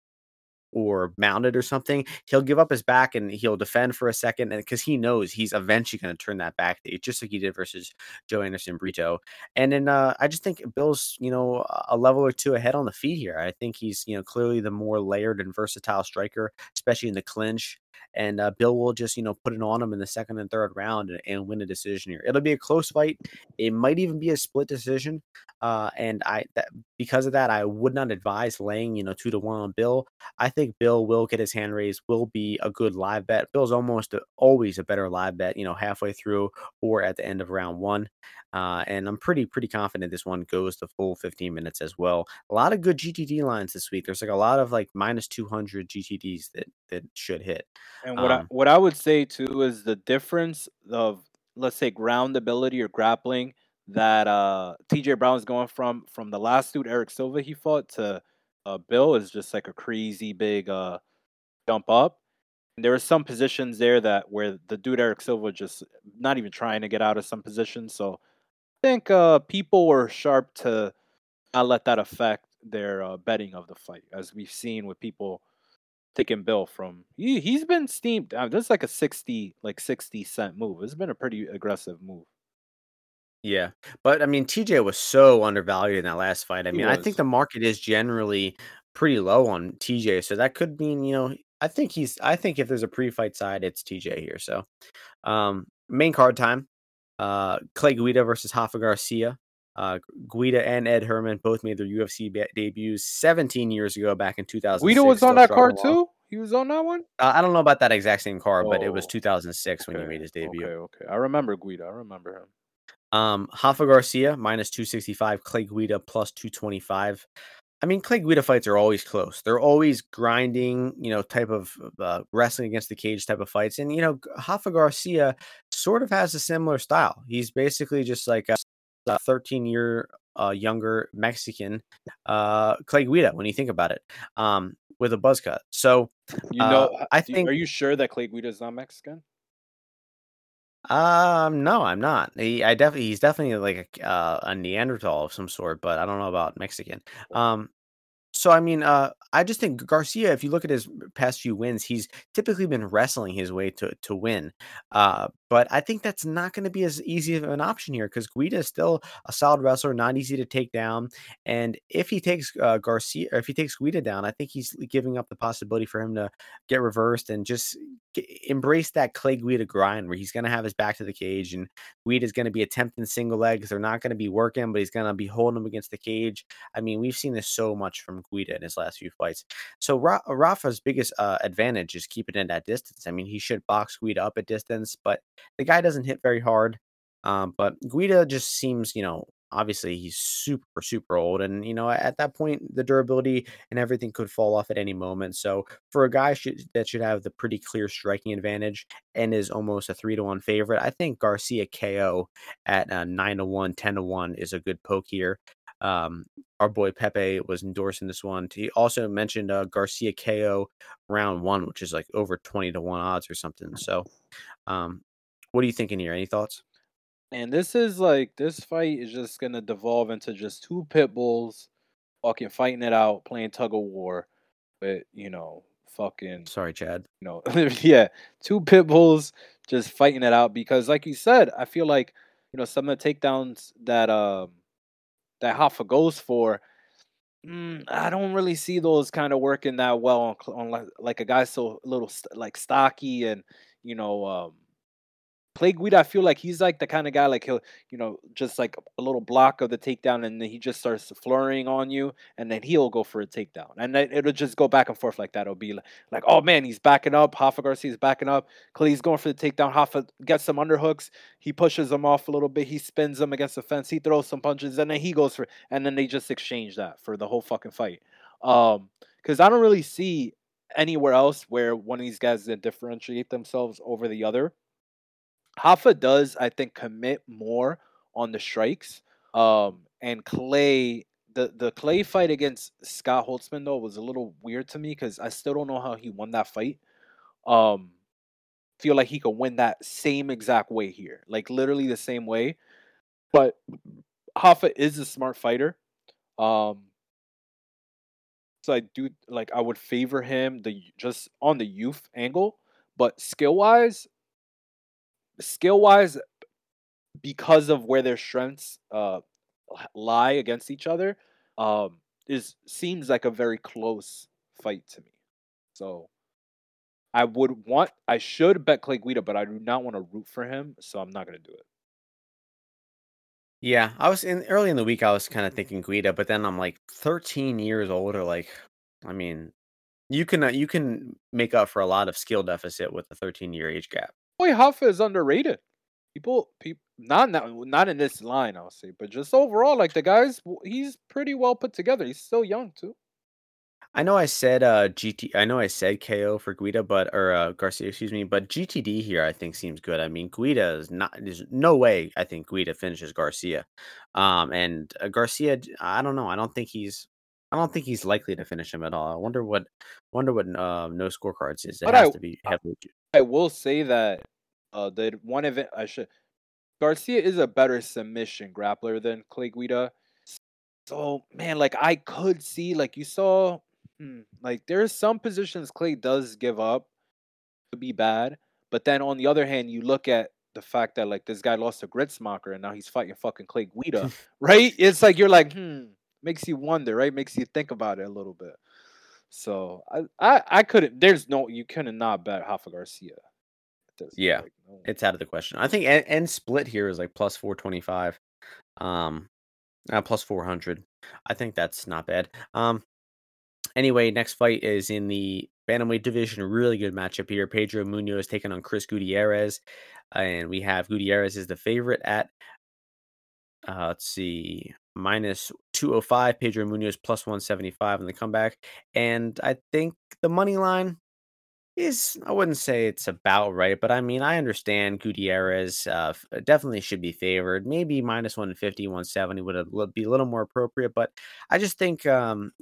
or mounted or something, he'll give up his back and he'll defend for a second, and because he knows he's eventually going to turn that back, just like he did versus Joanderson Brito. And then uh, I just think Bill's you know a a level or two ahead on the feet here. I think he's you know clearly the more layered and versatile striker, especially in the clinch. And uh, Bill will just you know put it on him in the second and third round and, and, win a decision here. It'll be a close fight. It might even be a split decision, uh, and I that, because of that I would not advise laying you know two to one on Bill. I think Bill will get his hand raised. Will be a good live bet. Bill's almost a, always a better live bet. You know halfway through or at the end of round one. Uh, and I'm pretty pretty confident this one goes the full 15 minutes as well. A lot of good GTD lines this week. There's like a lot of like minus 200 GTDs that that should hit. And what um, I what I would say too is the difference of let's say ground ability or grappling that uh TJ Brown is going from from the last dude Eric Silva he fought to uh Bill is just like a crazy big uh jump up. And there are some positions there that where the dude Eric Silva just not even trying to get out of some positions. So I think uh, people were sharp to not let that affect their uh, betting of the fight, as we've seen with people taking Bill from. He he's been steamed. Uh, this is like a sixty like sixty cent move. It's been a pretty aggressive move. Yeah, but I mean, TJ was so undervalued in that last fight. I mean, I think the market is generally pretty low on TJ, so that could mean you know. I think he's. I think if there's a pre-fight side, it's TJ here. So, um, main card time. Uh, Clay Guida versus Rafa Garcia. Uh, Guida and Ed Herman both made their UFC debuts 17 years ago, back in 2000. Guida was on that card too. He was on that one. Uh, I don't know about that exact same card, oh, but it was 2006 okay. when he made his debut. Okay, okay. I remember Guida. I remember him. Um, Rafa Garcia minus 265, Clay Guida plus 225. I mean, Clay Guida fights are always close. They're always grinding, you know, type of uh, wrestling against the cage type of fights. And, you know, Rafa Garcia sort of has a similar style. He's basically just like a 13 year uh, younger Mexican uh, Clay Guida when you think about it, um, with a buzz cut. So, you know, uh, I think. Are you sure that Clay Guida is not Mexican? Um, no, I'm not. He, I definitely, he's definitely like a, uh, a Neanderthal of some sort, but I don't know about Mexican. Um, so I mean, uh, I just think Garcia, if you look at his past few wins, he's typically been wrestling his way to to win. Uh, but I think that's not going to be as easy of an option here because Guida is still a solid wrestler, not easy to take down. And if he takes uh, Garcia, or if he takes Guida down, I think he's giving up the possibility for him to get reversed and just get, embrace that Clay Guida grind where he's going to have his back to the cage and Guida is going to be attempting single legs. They're not going to be working, but he's going to be holding him against the cage. I mean, we've seen this so much from Guida in his last few fights. So Ra- Rafa's biggest uh, advantage is keeping it at distance. I mean, he should box Guida up at distance, but the guy doesn't hit very hard. Um, but Guida just seems, you know, obviously he's super super old and you know at that point the durability and everything could fall off at any moment. So for a guy should, that should have the pretty clear striking advantage and is almost a 3 to 1 favorite i think garcia ko at uh, 9 to 1 10 to 1 is a good poke here. Um, our boy pepe was endorsing this one. He also mentioned uh, garcia ko round one which is like over 20 to 1 odds or something. So um, what are you thinking here? Any thoughts? And this is like this fight is just gonna devolve into just two pit bulls fucking fighting it out, playing tug of war, but you know, fucking sorry, Chad. You know, yeah, two pit bulls just fighting it out because, like you said, I feel like you know some of the takedowns that um that Rafa goes for. Mm, I don't really see those kind of working that well on, on like, like a guy so little like stocky and you know um Clay Guida, I feel like he's like the kind of guy like he'll, you know, just like a little block of the takedown, and then he just starts flurrying on you, and then he'll go for a takedown, and then it'll just go back and forth like that. It'll be like, like oh man, he's backing up. Rafa Garcia's backing up. Clay's going for the takedown. Rafa gets some underhooks. He pushes him off a little bit. He spins him against the fence. He throws some punches, and then he goes for, and then they just exchange that for the whole fucking fight. Um, because I don't really see anywhere else where one of these guys differentiate themselves over the other Rafa does, I think, commit more on the strikes. Um, and Clay, the the Clay fight against Scott Holtzman though was a little weird to me because I still don't know how he won that fight. Um, feel like he could win that same exact way here, like literally the same way. But Rafa is a smart fighter. Um, so I do like I would favor him the just on the youth angle, but skill wise, skill wise, because of where their strengths uh, lie against each other, um, is seems like a very close fight to me. So I would want, I should bet Clay Guida, but I do not want to root for him, so I'm not gonna do it. Yeah, I was in early in the week. I was kind of thinking Guida, but then I'm like 13 years older. Like, I mean, you can uh, you can make up for a lot of skill deficit with a 13 year age gap. Boy, Hoffa is underrated. People, people, not not not in this line, I'll say, but just overall, like the guy's, he's pretty well put together. He's still young too. I know I said uh GT I know I said KO for Guida, but or uh, Garcia, excuse me, but GTD here I think seems good. I mean, Guida is not there's no way I think Guida finishes Garcia. Um and uh, Garcia I don't know. I don't think he's I don't think he's likely to finish him at all. I wonder what wonder what um no scorecards is. It But has I, to be heavily I will say that uh the one event I should Garcia is a better submission grappler than Clay Guida. So man, like I could see, like you saw, hmm, like there's some positions Clay does give up to be bad, but then on the other hand, you look at the fact that like this guy lost to Gritzmacher and now he's fighting fucking Clay Guida, right? It's like you're like, hmm, makes you wonder, right? Makes you think about it a little bit. So I I, I couldn't. There's no you couldn't not bet Rafa Garcia. There's Yeah, like no. it's out of the question. I think and, and split here is like plus 425. Um uh, plus 400. I think that's not bad. Um Anyway, next fight is in the bantamweight division. Really good matchup here. Pedro Munhoz taking on Chris Gutierrez, and we have Gutierrez is the favorite at uh, let's see minus 205. Pedro Munhoz plus 175 in the comeback, and I think the money line is I wouldn't say it's about right, but I mean I understand Gutierrez uh, definitely should be favored. Maybe minus 150, 170 would li- be a little more appropriate, but I just think um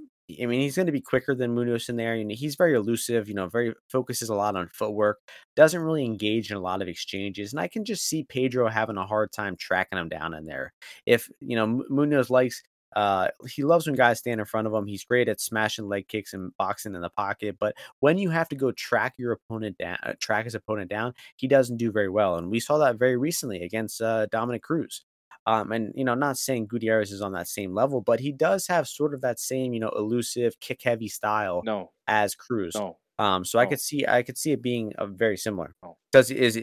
I mean he's going to be quicker than Munhoz in there. and he's very elusive, you know, very focuses a lot on footwork, doesn't really engage in a lot of exchanges, and I can just see Pedro having a hard time tracking him down in there. If you know Munhoz likes uh, he loves when guys stand in front of him. He's great at smashing leg kicks and boxing in the pocket, but when you have to go track your opponent down, uh, track his opponent down, he doesn't do very well. And we saw that very recently against uh, Dominick Cruz. Um, and you know, not saying Gutierrez is on that same level, but he does have sort of that same, you know, elusive, kick heavy style No, as Cruz. no, Um, so I could see, I could see it being uh, very similar. no. Does is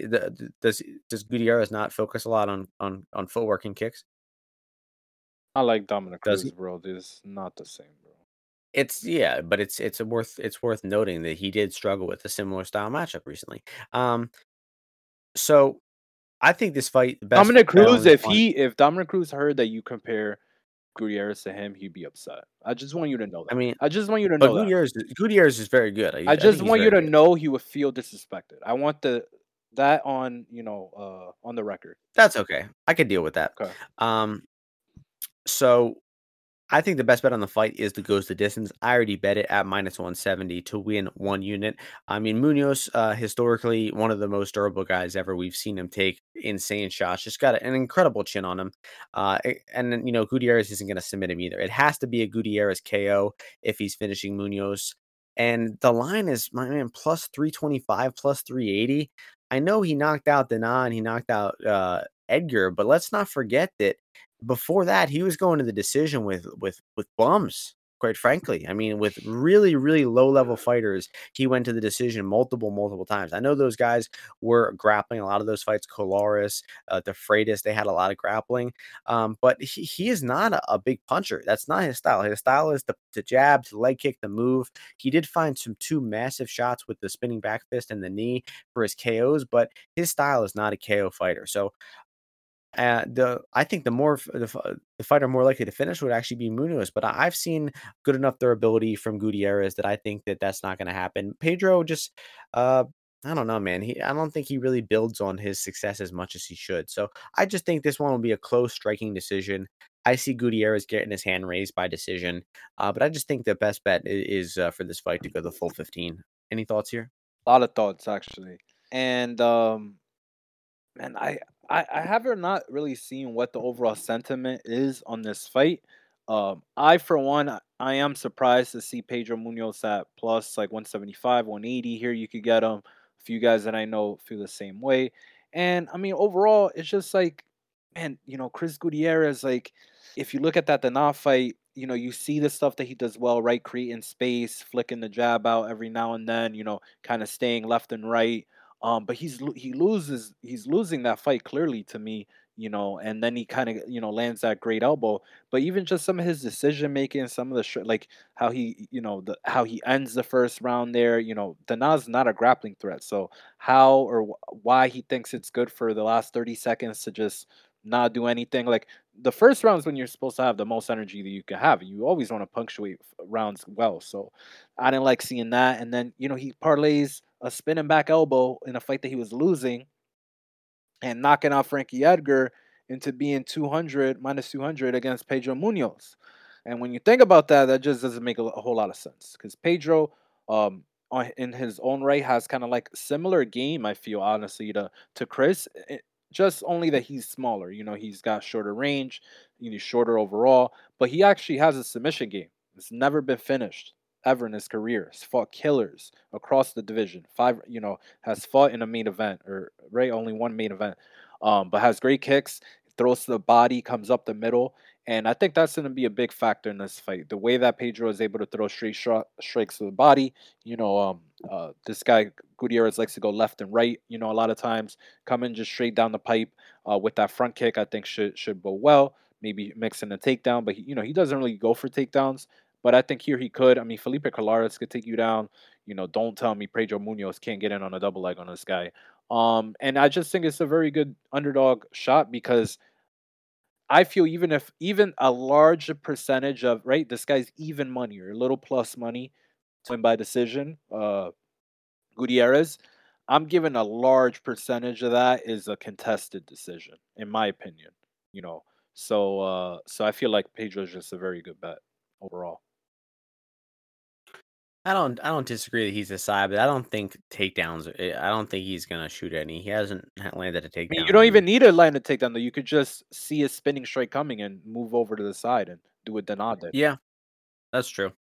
does does Gutierrez not focus a lot on on on footwork and kicks? I like Dominick Cruz, he? bro. This is not the same, bro. It's yeah, but it's it's a worth it's worth noting that he did struggle with a similar style matchup recently. Um, so I think this fight, the best Dominick Cruz, if he if Dominick Cruz heard that you compare Gutierrez to him, he'd be upset. I just want you to know that. I mean, I just want you to know that. Gutierrez, Gutierrez is very good. I, I I just he's want you to good. know he would feel disrespected. I want the that on you know uh on the record. That's okay. I could deal with that. Okay. Um, so I think the best bet on the fight is the goes the distance. I already bet it at minus 170 to win one unit. I mean, Munhoz, uh, historically, one of the most durable guys ever. We've seen him take insane shots. Just got an incredible chin on him. Uh, and then, you know, Gutierrez isn't going to submit him either. It has to be a Gutierrez KO if he's finishing Munhoz. And the line is, my man, plus 325, plus 380. I know he knocked out Denon, he knocked out uh, Edgar, but let's not forget that before that, he was going to the decision with with with bums. Quite frankly, I mean, with really really low level fighters, he went to the decision multiple multiple times. I know those guys were grappling a lot of those fights. Colares, uh, the Freitas, they had a lot of grappling, um, but he, he is not a, a big puncher. That's not his style. His style is the, the jab, the leg kick, the move. He did find some two massive shots with the spinning back fist and the knee for his KOs, but his style is not a KO fighter. So uh, the I think the more the, the fighter more likely to finish would actually be Munhoz, but I, I've seen good enough durability from Gutierrez that I think that that's not going to happen. Pedro just, uh, I don't know, man. He I don't think he really builds on his success as much as he should. So I just think this one will be a close striking decision. I see Gutierrez getting his hand raised by decision, uh, but I just think the best bet is uh, for this fight to go the full fifteen. Any thoughts here? A lot of thoughts actually. And um man, I I, I haven't not really seen what the overall sentiment is on this fight. Um, I for one, I am surprised to see Pedro Munhoz at plus like 175, 180. Here you could get him. A few guys that I know feel the same way. And I mean, overall, it's just like, and you know, Chris Gutierrez, like if you look at that the Dana fight, you know, you see the stuff that he does well, right? Creating space, flicking the jab out every now and then, you know, kind of staying left and right. Um, but he's he loses he's losing that fight clearly to me, you know, and then he kind of you know lands that great elbow. But even just some of his decision making, some of the sh- like how he you know the how he ends the first round there, you know, Dana's not a grappling threat. So how or wh- why he thinks it's good for the last thirty seconds to just not do anything like the first round is when you're supposed to have the most energy that you can have. You always want to punctuate rounds well. So I didn't like seeing that. And then, you know, he parlays a spinning back elbow in a fight that he was losing and knocking out Frankie Edgar into being 200 minus 200 against Pedro Munhoz. And when you think about that, that just doesn't make a, whole lot of sense because Pedro, um, in his own right, has kind of like similar game. I feel honestly to to Chris, it, just only that he's smaller. You know, he's got shorter range, he's shorter overall, but he actually has a submission game. It's never been finished ever in his career. He's fought killers across the division. Five, you know, has fought in a main event or right only one main event. Um, but has great kicks, throws to the body, comes up the middle, and I think that's going to be a big factor in this fight. The way that Pedro is able to throw straight shot, strikes to the body, you know, um, uh, this guy Gutierrez likes to go left and right. You know, a lot of times coming just straight down the pipe uh, with that front kick. I think should should go well. Maybe mixing a takedown, but he, you know he doesn't really go for takedowns. But I think here he could. I mean, Felipe Colares could take you down. You know, don't tell me Pedro Munhoz can't get in on a double leg on this guy. Um, and I just think it's a very good underdog shot because I feel even if even a large percentage of right, this guy's even money or a little plus money to win by decision. Uh, Gutierrez, I'm giving a large percentage of that is a contested decision, in my opinion. You know, so uh, so I feel like Pedro's just a very good bet overall. I don't I don't disagree that he's a side, but I don't think takedowns. eh, I don't think he's gonna shoot any. He hasn't ha- landed a I mean, takedown. you don't even need a line to take down though. You could just see a spinning strike coming and move over to the side and do Dana did. yeah, that's true.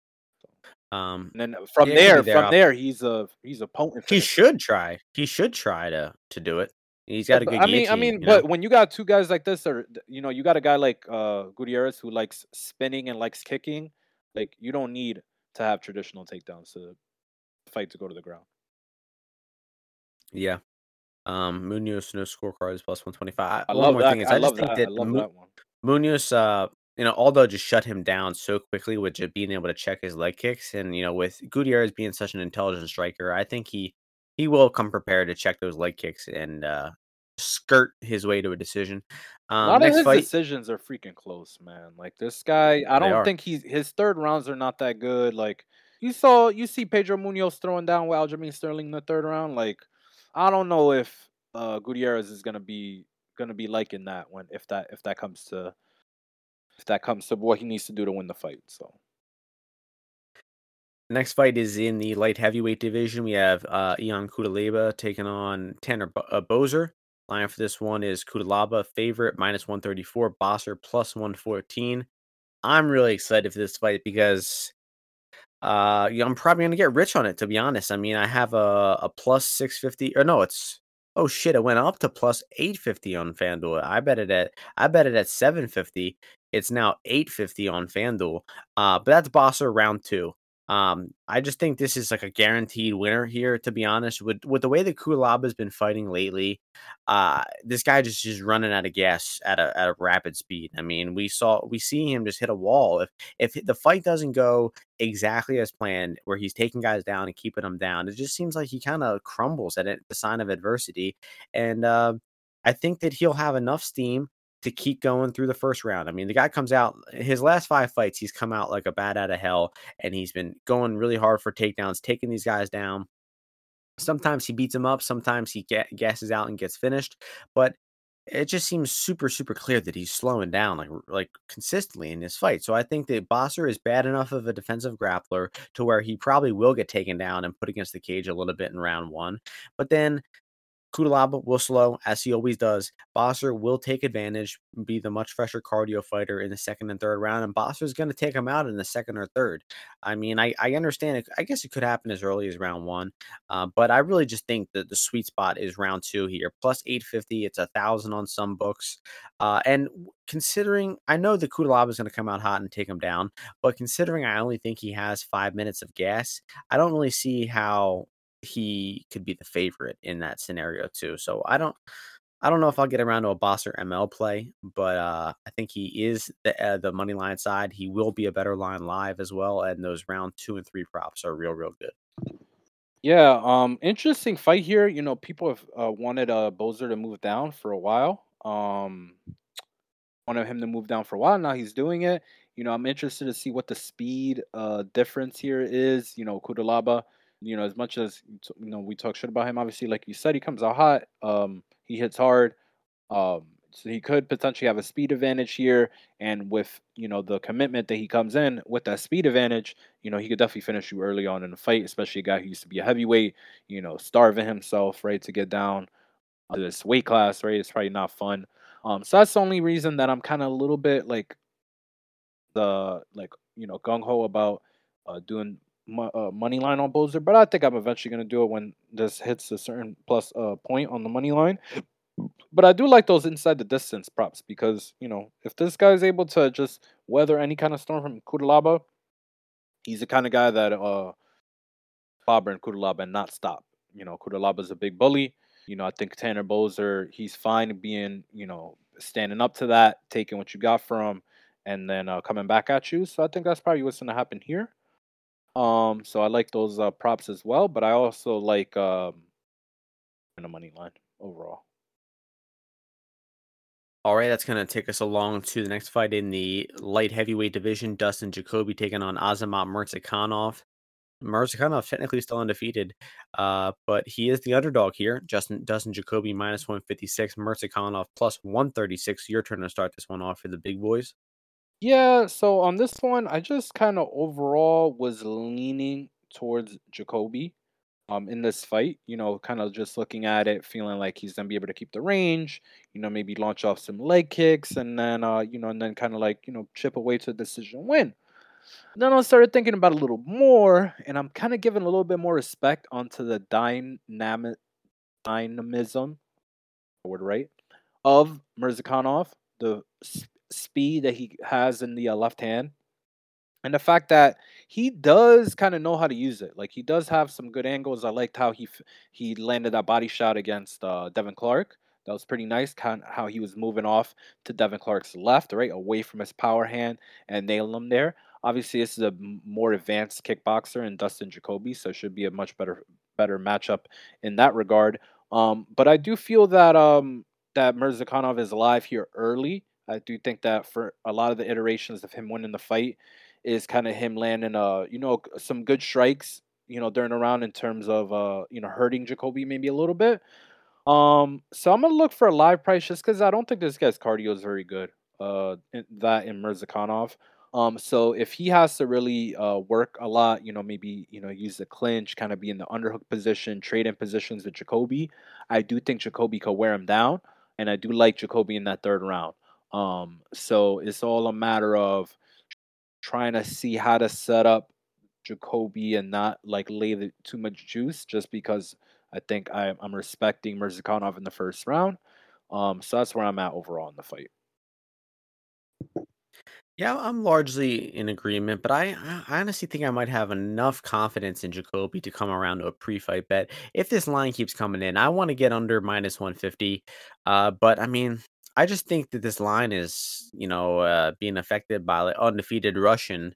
Um, And then from could be there, there. from there, he's a he's a potent. he finisher. should try. He should try to to do it. He's got a good. I mean, I mean, you know? but when you got two guys like this, or you know, you got a guy like uh Gutierrez who likes spinning and likes kicking, like you don't need to have traditional takedowns to fight to go to the ground. yeah. Um, Munhoz no scorecard is plus one twenty five. I One love more that. thing is, I, I, just love think that. that I love Mu- that one. Munhoz, uh, you know, Aldo just shut him down so quickly with just being able to check his leg kicks, and you know, with Gutierrez being such an intelligent striker, I think he he will come prepared to check those leg kicks and uh, skirt his way to a decision. A Um, lot of his fight, decisions are freaking close, man. Like this guy, I don't think he's his third rounds are not that good. Like you saw, you see Pedro Munhoz throwing down with Aljamain Sterling in the third round. Like I don't know if uh, Gutierrez is gonna be gonna be liking that when if that if that comes to if that comes to what he needs to do to win the fight. So next fight is in the light heavyweight division. We have uh, Ion Cutelaba taking on Tanner Bo- uh, Boser. Line for this one is Cutelaba favorite minus one thirty four, Boser plus one fourteen. I'm really excited for this fight because uh I'm probably gonna get rich on it to be honest. I mean, I have a, a plus 650 or no, it's oh shit, it went up to plus 850 on FanDuel. I bet it at I bet it at 750. It's now 850 on FanDuel. Uh, but that's Boser round two. Um, I just think this is like a guaranteed winner here, to be honest. With with the way that Kulaba's been fighting lately, uh, this guy just just running out of gas at a at a rapid speed. I mean, we saw we see him just hit a wall. If if the fight doesn't go exactly as planned, where he's taking guys down and keeping them down, it just seems like he kind of crumbles at it, the sign of adversity. And uh, I think that he'll have enough steam to keep going through the first round. I mean, the guy comes out his last five fights, he's come out like a bat out of hell, and he's been going really hard for takedowns, taking these guys down. Sometimes he beats them up, sometimes he ga- gasses out and gets finished, but it just seems super super clear that he's slowing down like like consistently in this fight. So I think that Boser is bad enough of a defensive grappler to where he probably will get taken down and put against the cage a little bit in round 1. But then Cutelaba will slow as he always does. Boser will take advantage, be the much fresher cardio fighter in the second and third round, and Boser is going to take him out in the second or third. I mean, I, I understand it. I guess it could happen as early as round one, uh, but I really just think that the sweet spot is round two here. Plus 850, it's a thousand on some books. Uh, and considering, I know the Cutelaba is going to come out hot and take him down, but considering I only think he has five minutes of gas, I don't really see how he could be the favorite in that scenario too. So I don't I don't know if I'll get around to a boss or ML play, but uh, I think he is the uh, the money line side. He will be a better line live as well, and those round two and three props are real, real good. Yeah, um, interesting fight here. You know, people have uh, wanted uh Boser to move down for a while. Um, wanted him to move down for a while. Now he's doing it. You know, I'm interested to see what the speed uh difference here is. You know, Cutelaba you know, as much as you know, we talk shit about him. Obviously, like you said, he comes out hot. Um, he hits hard. Um, so he could potentially have a speed advantage here, and with you know the commitment that he comes in with that speed advantage, you know he could definitely finish you early on in the fight, especially a guy who used to be a heavyweight, you know, starving himself right to get down to this weight class, right? It's probably not fun. Um, so that's the only reason that I'm kind of a little bit like the like you know gung ho about uh, doing uh, money line on Boser, but I think I'm eventually going to do it when this hits a certain plus uh, point on the money line. But I do like those inside the distance props because, you know, if this guy is able to just weather any kind of storm from Cutelaba, he's the kind of guy that uh Faber and Cutelaba and not stop. You know, is a big bully. You know, I think Tanner Boser, he's fine being, you know, standing up to that, taking what you got from, and then uh, coming back at you. So I think that's probably what's going to happen here. Um, so I like those uh, props as well, but I also like um, the money line overall. All right, that's going to take us along to the next fight in the light heavyweight division. Dustin Jacoby taking on Azamat Murzakanov. Murzakanov technically still undefeated, uh, but he is the underdog here. Justin Dustin Jacoby minus 156, Murzakanov plus 136. Your turn to start this one off for the big boys. Yeah, so on this one, I just kind of overall was leaning towards Jacoby um in this fight, you know, kind of just looking at it, feeling like he's gonna be able to keep the range, you know, maybe launch off some leg kicks and then uh, you know, and then kind of like, you know, chip away to a decision win. Then I started thinking about a little more, and I'm kind of giving a little bit more respect onto the dynamic dynamism, word right, of Murzakanov, the speed that he has in the uh, left hand and the fact that he does kind of know how to use it. Like he does have some good angles. I liked how he he landed that body shot against uh, Devin Clark. That was pretty nice. Kind of how he was moving off to Devin Clark's left, right away from his power hand, and nailing him there. Obviously, this is a more advanced kickboxer in Dustin Jacoby, so should be a much better better matchup in that regard. Um, but I do feel that um, that Murzakanov is alive here early I do think that for a lot of the iterations of him winning the fight is kind of him landing uh you know some good strikes you know during the round in terms of uh you know hurting Jacoby maybe a little bit. Um, so I'm gonna look for a live price just because I don't think this guy's cardio is very good. Uh, that in Murzakanov. Um, so if he has to really uh, work a lot, you know, maybe you know use the clinch, kind of be in the underhook position, trade in positions with Jacoby, I do think Jacoby could wear him down, and I do like Jacoby in that third round. Um, so it's all a matter of trying to see how to set up Jacoby and not like lay the, too much juice just because I think I, I'm respecting Murzakanov in the first round. Um, so that's where I'm at overall in the fight. Yeah, I'm largely in agreement, but I, I honestly think I might have enough confidence in Jacoby to come around to a pre-fight bet. If this line keeps coming in, I want to get under minus 150. Uh, but I mean, I just think that this line is, you know, uh, being affected by like undefeated Russian.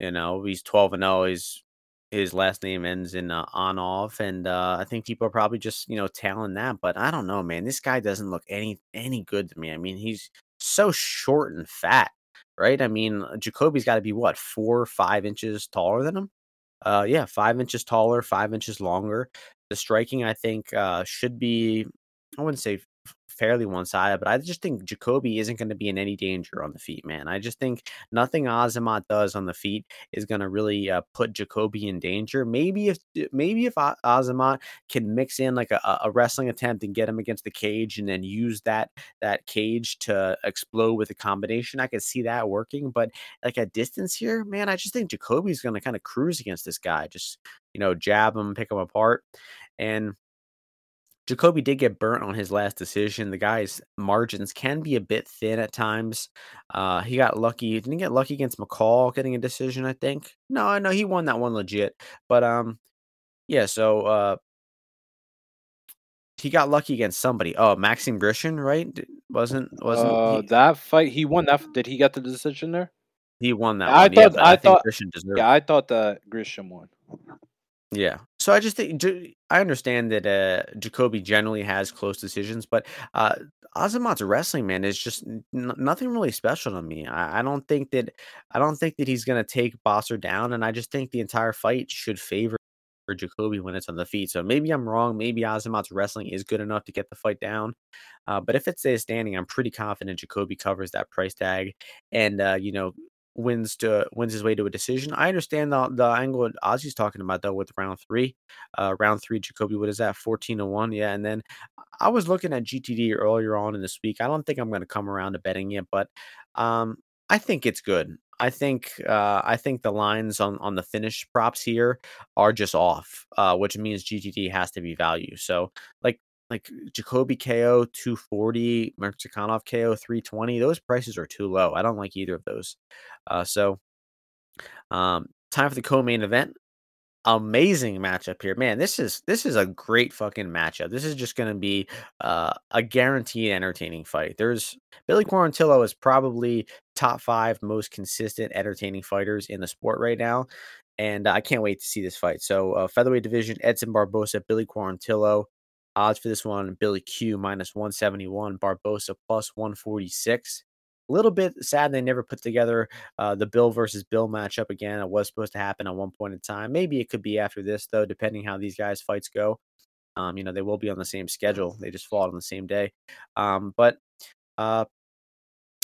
You know, he's twelve and zero. He's his last name ends in uh, on off, and uh, I think people are probably just you know tailing that. But I don't know, man. This guy doesn't look any any good to me. I mean, he's so short and fat, right? I mean, Jacoby's got to be what four, five inches taller than him. Uh, yeah, five inches taller, five inches longer. The striking, I think, uh, should be I wouldn't say fairly one sided, but I just think Jacoby isn't going to be in any danger on the feet, man. I just think nothing Azamat does on the feet is going to really uh, put Jacoby in danger. Maybe if maybe if Azamat can mix in like a, a wrestling attempt and get him against the cage, and then use that that cage to explode with a combination, I could see that working. But like at distance here, man, I just think Jacoby's going to kind of cruise against this guy, just you know, jab him, pick him apart, and Jacoby did get burnt on his last decision. The guy's margins can be a bit thin at times. Uh, he got lucky. Didn't get lucky against McCall getting a decision, I think. No, I know he won that one legit. But um, yeah, so uh, he got lucky against somebody. Oh, Maxim Grishin, right? Wasn't wasn't Uh, he, that fight he won that. Did he get the decision there? he won that I one? Thought. but I I thought. Grishin deserved. Yeah, I thought that Grishin won. Yeah. So I just think I understand that uh, Jacoby generally has close decisions, but uh, Azamat's wrestling man is just n- nothing really special to me. I, I don't think that I don't think that he's gonna take Boser down, and I just think the entire fight should favor Jacoby when it's on the feet. So maybe I'm wrong. Maybe Azamat's wrestling is good enough to get the fight down. Uh, but if it stays standing, I'm pretty confident Jacoby covers that price tag, and uh, you know wins to wins his way to a decision. I understand the the angle Ozzy's talking about though with round three. Uh round three, Jacoby, what is that? 14 to 1. Yeah. And then I was looking at GTD earlier on in this week. I don't think I'm gonna come around to betting it, but um I think it's good. I think uh I think the lines on on the finish props here are just off, uh, which means GTD has to be value. So like like Jacoby KO 240, Murzakanov KO 320. Those prices are too low. I don't like either of those. Uh, so um, time for the co-main event. Amazing matchup here, man. This is this is a great fucking matchup. This is just going to be uh, a guaranteed entertaining fight. There's Billy Quarantillo is probably top five most consistent entertaining fighters in the sport right now, and I can't wait to see this fight. So uh, featherweight division: Edson Barboza, Billy Quarantillo. Odds for this one: Billy Q minus one seventy one, Barboza plus one forty six a little bit sad they never put together uh, the Bill versus Bill matchup again. It was supposed to happen at one point in time. Maybe it could be after this though, depending how these guys' fights go. Um, you know, they will be on the same schedule. They just fall on the same day. Um, but uh,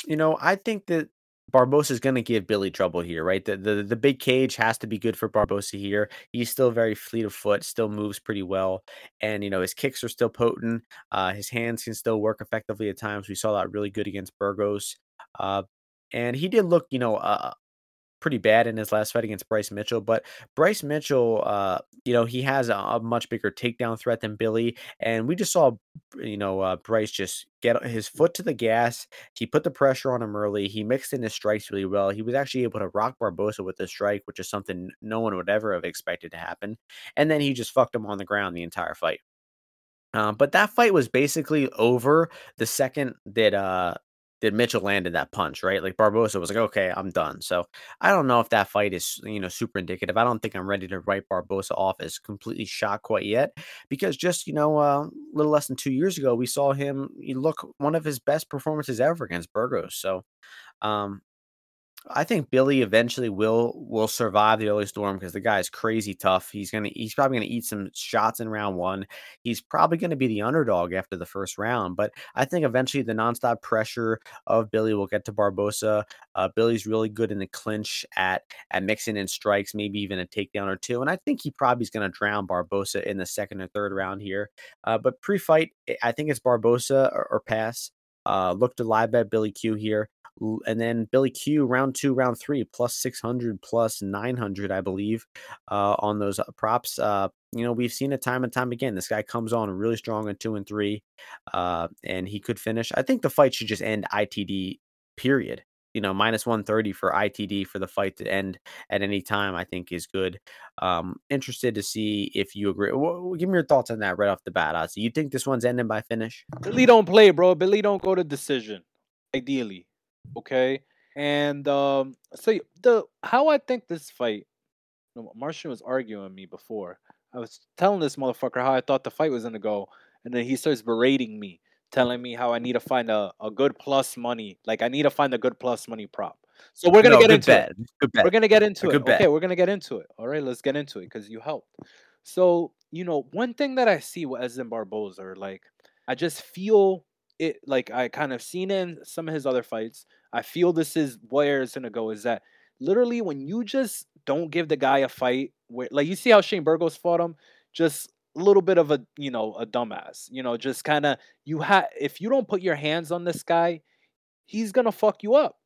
you know, I think that Barboza is going to give Billy trouble here, right? The, the the big cage has to be good for Barboza here. He's still very fleet of foot, still moves pretty well, and you know his kicks are still potent. Uh, his hands can still work effectively at times. We saw that really good against Burgos, uh, and he did look, you know, uh, pretty bad in his last fight against Bryce Mitchell. But Bryce Mitchell, uh, you know, he has a, a much bigger takedown threat than Billy, and we just saw, you know, uh, Bryce just get his foot to the gas. He put the pressure on him early. He mixed in his strikes really well. He was actually able to rock Barboza with the strike, which is something no one would ever have expected to happen. And then he just fucked him on the ground the entire fight. Um, but that fight was basically over the second that uh that Mitchell landed that punch, right? Like Barboza was like, okay, I'm done. So I don't know if that fight is, you know, super indicative. I don't think I'm ready to write Barboza off as completely shot quite yet, because just you know, uh, a little less than two years ago, we saw him look one of his best performances ever against Burgos. So um, I think Billy eventually will will survive the early storm because the guy is crazy tough. He's gonna he's probably gonna eat some shots in round one. He's probably gonna be the underdog after the first round, but I think eventually the nonstop pressure of Billy will get to Barboza. Uh, Billy's really good in the clinch at at mixing in strikes, maybe even a takedown or two, and I think he probably is gonna drown Barboza in the second or third round here. Uh, but pre-fight, I think it's Barboza or, or pass. Uh, look to live bet Billy Q here and then Billy Q round two, round three, plus 600, plus 900, I believe, uh, on those uh, props. Uh, you know, we've seen it time and time again. This guy comes on really strong in two and three, uh, and he could finish. I think the fight should just end ITD, period. You know, minus 130 for ITD for the fight to end at any time, I think is good. Um, interested to see if you agree. Well, give me your thoughts on that right off the bat, Ozzy. You think this one's ending by finish? Billy don't play, bro. Billy don't go to decision. Ideally, okay. And um, so the how I think this fight, you know, Martian was arguing with me before. I was telling this motherfucker how I thought the fight was gonna go, and then he starts berating me, telling me how I need to find a, a good plus money. Like I need to find a good plus money prop. So we're gonna No, get into bet. it. Good bet. We're gonna get into A it. good bet. Okay, we're gonna get into it. All right, let's get into it because you helped. So you know, one thing that I see with Edson Barboza, like I just feel it like I kind of seen in some of his other fights. I feel this is where it's gonna go. Is that literally when you just don't give the guy a fight, where like you see how Shane Burgos fought him, just a little bit of a you know a dumbass. You know, just kind of you have if you don't put your hands on this guy, he's gonna fuck you up.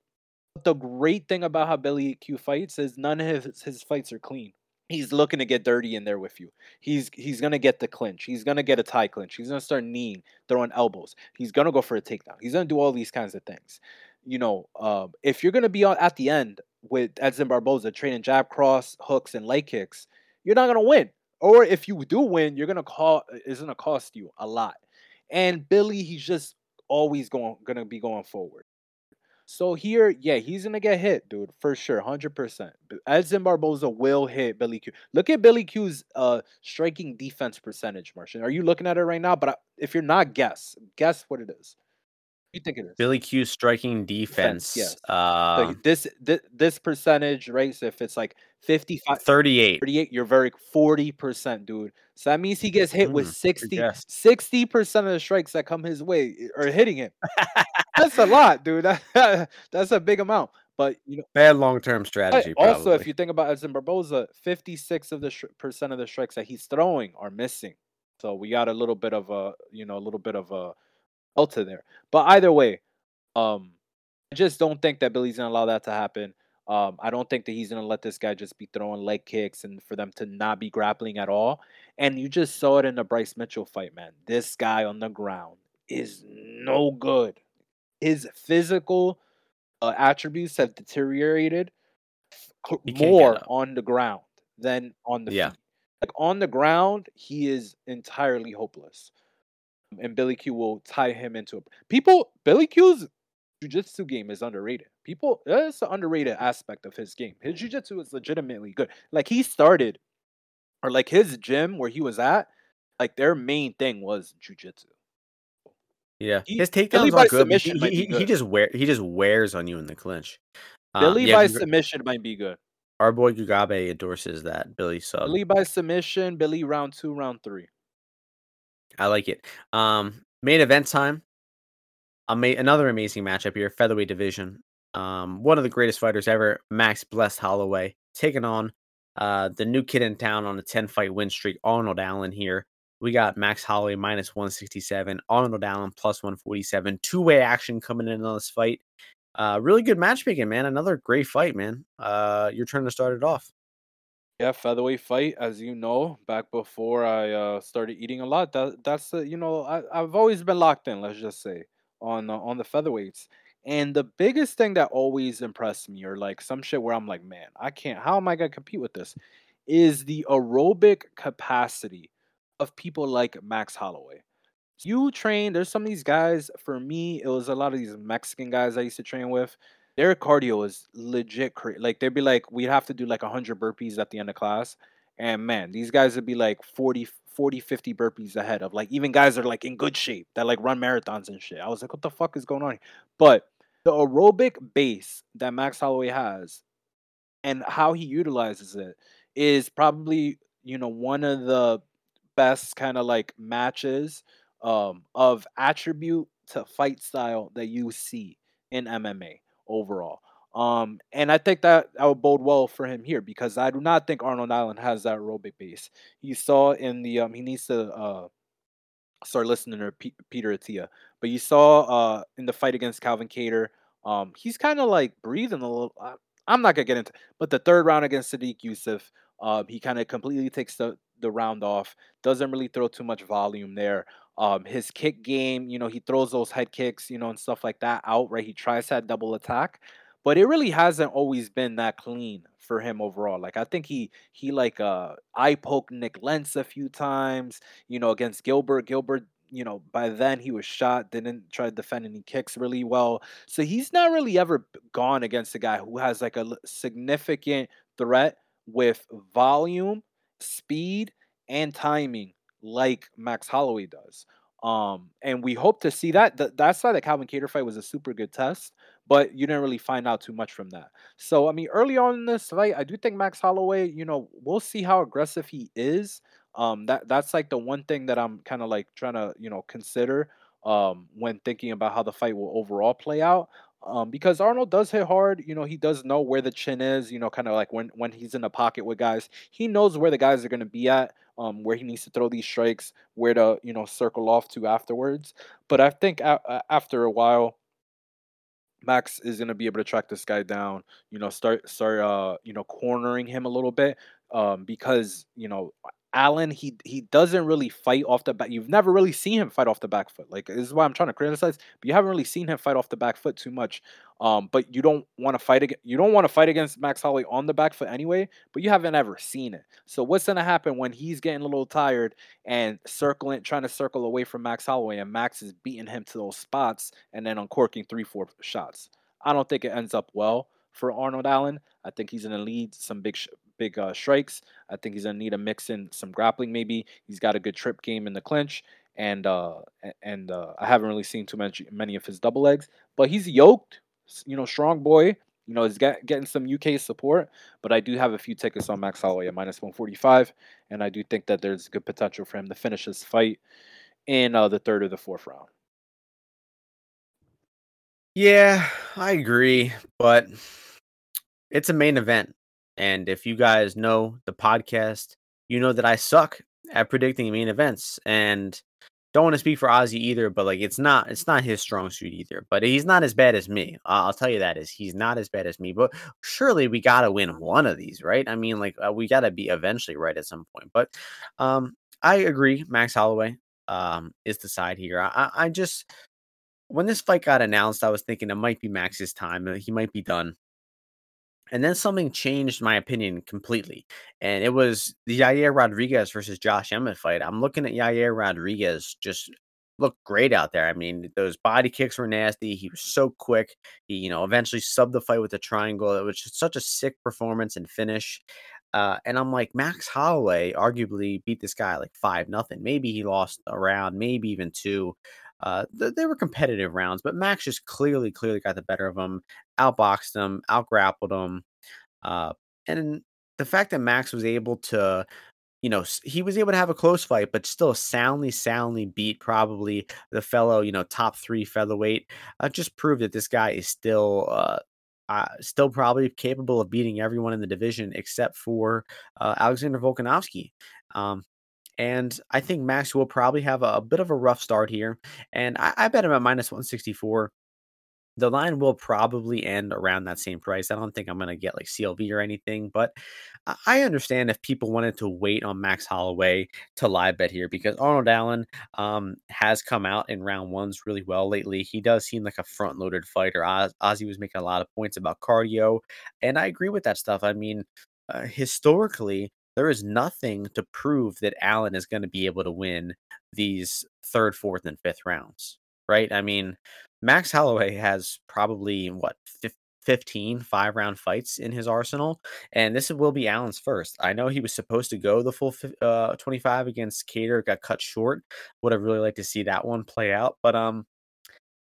But the great thing about how Billy Q fights is none of his, his fights are clean. He's looking to get dirty in there with you. He's he's gonna get the clinch. He's gonna get a tie clinch. He's gonna start kneeing, throwing elbows. He's gonna go for a takedown. He's gonna do all these kinds of things. You know, um, if you're gonna be at the end with Edson Barboza training jab cross, hooks, and leg kicks, you're not gonna win. Or if you do win, you're gonna call it's gonna cost you a lot. And Billy, he's just always going gonna be going forward. So here, yeah, he's gonna get hit, dude, for sure, hundred percent. Edson Barboza will hit Billy Q. Look at Billy Q's uh striking defense percentage, Martian. Are you looking at it right now? But uh, if you're not, guess, guess what it is. What you think it is? Billy Q striking defense. yes. Uh, So this, this this percentage, right? So if it's like 55, 38. 38, you're very 40%, dude. So that means he gets hit with Mm, good 60 60% of the strikes that come his way are hitting him. That's a lot, dude. That, that's a big amount. But you know, Bad long term strategy. also if you think about Edson Barboza, 56 of the sh- percent of the strikes that he's throwing are missing. So we got a little bit of a, you know, a little bit of a delta there. But either way, um, I just don't think that Billy's gonna allow that to happen. Um, I don't think that he's gonna let this guy just be throwing leg kicks and for them to not be grappling at all. And you just saw it in the Bryce Mitchell fight, man. This guy on the ground is no good. His physical uh, attributes have deteriorated He more on the ground than on the Yeah. feet. Like on the ground, he is entirely hopeless. And Billy Q will tie him into a people. Billy Q's jujitsu game is underrated. People, that's an underrated aspect of his game. His jujitsu is legitimately good. Like he started, or like his gym where he was at, like their main thing was jujitsu. Yeah, He- his takedowns are good. submission He, might be he, he just wear he just wears on you in the clinch. Um, Billy yeah, by submission might be good. our boy Gugabe endorses that Billy sub. Billy by submission. Billy round two, round three. I like it. Um, main event time. Ama- another amazing matchup here, featherweight division. Um, one of the greatest fighters ever, Max Blessed Holloway, taking on uh the new kid in town on a 10 fight win streak, Arnold Allen here. We got Max Holloway minus 167, Arnold Allen plus 147. Two way action coming in on this fight. Uh, really good matchmaking, man. Another great fight, man. Uh, your turn to start it off. Yeah, featherweight fight, as you know, back before I uh, started eating a lot. That that's the you know I I've always been locked in. Let's just say on uh, on the featherweights. And the biggest thing that always impressed me, or like some shit where I'm like, man, I can't. How am I gonna compete with this? Is the aerobic capacity of people like Max Holloway. You train. There's some of these guys. For me, it was a lot of these Mexican guys I used to train with. Their cardio is legit. Like they'd be like, we'd have to do like 100 burpees at the end of class. And man, these guys would be like 40, 40, 50 burpees ahead of like even guys that are like in good shape that like run marathons and shit. I was like, what the fuck is going on? Here? But the aerobic base that Max Holloway has and how he utilizes it is probably, you know, one of the best kind of like matches um, of attribute to fight style that you see in MMA overall. Um, and I think that that would bode well for him here because I do not think Arnold Allen has that aerobic base. He saw in the um, he needs to uh start listening to P- Peter Attia, but you saw uh in the fight against Calvin Kattar, um, he's kind of like breathing a little. I, I'm not gonna get into, but the third round against Sodiq Yusuff, uh, he kind of completely takes the the round off. Doesn't really throw too much volume there. Um, his kick game, you know, he throws those head kicks, you know, and stuff like that out. Right, he tries that double attack, but it really hasn't always been that clean for him overall. Like I think he he like uh eye poked Nik Lentz a few times, you know, against Gilbert. Gilbert, you know, by then he was shot, didn't try to defend any kicks really well. So he's not really ever gone against a guy who has like a significant threat with volume, speed, and timing like Max Holloway does. Um, and we hope to see that. Th- that's why the Calvin Kattar fight was a super good test, but you didn't really find out too much from that. So I mean, early on in this fight, I do think Max Holloway, you know, we'll see how aggressive he is. Um, that that's like the one thing that I'm kind of like trying to you know consider um when thinking about how the fight will overall play out. Um, because Arnold does hit hard, you know, he does know where the chin is, you know, kind of like when when he's in the pocket with guys, he knows where the guys are going to be at, um, where he needs to throw these strikes, where to you know circle off to afterwards. But I think a- after a while, Max is gonna be able to track this guy down, you know, start start uh, you know, cornering him a little bit. Um, because, you know, Allen, he he doesn't really fight off the back. You've never really seen him fight off the back foot. Like this is why I'm trying to criticize, but you haven't really seen him fight off the back foot too much. Um, but you don't want to fight against you don't want to fight against Max Holloway on the back foot anyway, but you haven't ever seen it. So what's gonna happen when he's getting a little tired and circling, trying to circle away from Max Holloway, and Max is beating him to those spots and then uncorking three, four shots? I don't think it ends up well for Arnold Allen. I think he's gonna lead some big sh- big uh, strikes. I think he's gonna need to mix in some grappling. Maybe he's got a good trip game in the clinch, and uh, and uh, I haven't really seen too much many of his double legs, but he's yoked. You know, strong boy. You know, he's get, getting some UK support, but I do have a few tickets on Max Holloway at minus 145, and I do think that there's good potential for him to finish this fight in uh, the third or the fourth round. Yeah, I agree, but it's a main event. And if you guys know the podcast, you know that I suck at predicting main events and don't want to speak for Ozzy either, but like it's not it's not his strong suit either. But he's not as bad as me. I'll tell you that is he's not as bad as me. But surely we got to win one of these, right? I mean, like uh, we got to be eventually right at some point. But um I agree, Max Holloway um is the side here. I I just when this fight got announced, I was thinking it might be Max's time. uh, He might be done. And then something changed my opinion completely. And it was the Yair Rodriguez versus Josh Emmett fight. I'm looking at Yair Rodriguez just looked great out there. I mean, those body kicks were nasty. He was so quick. He, you know, eventually subbed the fight with a triangle. It was just such a sick performance and finish. Uh, and I'm like, Max Holloway arguably beat this guy like five nothing. Maybe he lost a round, maybe even two. Uh, th- they were competitive rounds, but Max just clearly, clearly got the better of him, outboxed him, outgrappled him. Uh, and the fact that Max was able to, you know, he was able to have a close fight, but still soundly, soundly beat probably the fellow, you know, top three featherweight, uh, just proved that this guy is still, uh, uh, still probably capable of beating everyone in the division except for uh, Alexander Volkanovski. Um, and I think Max will probably have a, a bit of a rough start here. And I, I bet him at minus 164 the line will probably end around that same price. I don't think I'm gonna get like CLV or anything, but I I understand if people wanted to wait on Max Holloway to live bet here because Arnold Allen um, has come out in round ones really well lately. He does seem like a front loaded fighter. Oz, Ozzy was making a lot of points about cardio, and I agree with that stuff. I mean, uh, historically, there is nothing to prove that Allen is going to be able to win these third, fourth, and fifth rounds, right? I mean, Max Holloway has probably what fif- 15 five round fights in his arsenal, and this will be Allen's first. I know he was supposed to go the full uh, 25 against Kattar, got cut short. Would have really liked to see that one play out, but um,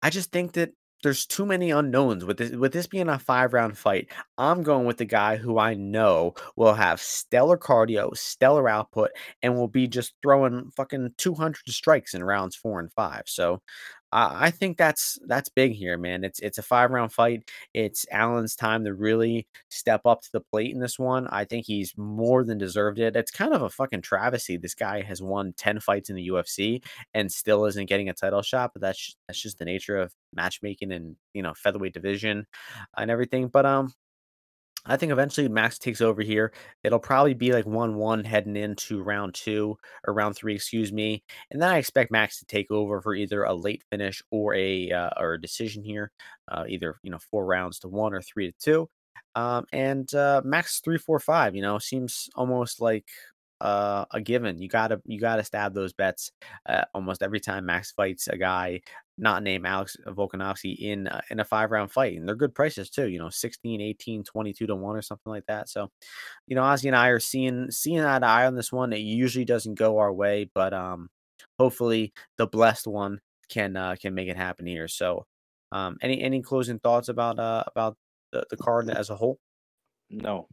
I just think that there's too many unknowns with this with this being a five round fight. I'm going with the guy who I know will have stellar cardio, stellar output, and will be just throwing fucking 200 strikes in rounds four and five. So I think that's that's big here, man. It's it's a five round fight. It's Allen's time to really step up to the plate in this one. I think he's more than deserved it. It's kind of a fucking travesty. This guy has won 10 fights in the UFC and still isn't getting a title shot. But that's that's just the nature of matchmaking and you know featherweight division and everything. But um, I think eventually Max takes over here. It'll probably be like one one heading into round two or round three, excuse me. And then I expect Max to take over for either a late finish or a uh, or a decision here, uh, either you know four rounds to one or three to two. Um, and uh, Max three four five, you know, seems almost like uh, a given. You gotta you gotta stab those bets uh, almost every time Max fights a guy not named Alex Volkanovski in uh, in a five round fight, and they're good prices too. You know, 16, 18, 22 to one or something like that. So, you know, Ozzy and I are seeing seeing eye to eye on this one. It usually doesn't go our way, but um, hopefully the blessed one can uh, can make it happen here. So, um, any any closing thoughts about uh about the, the card as a whole? No.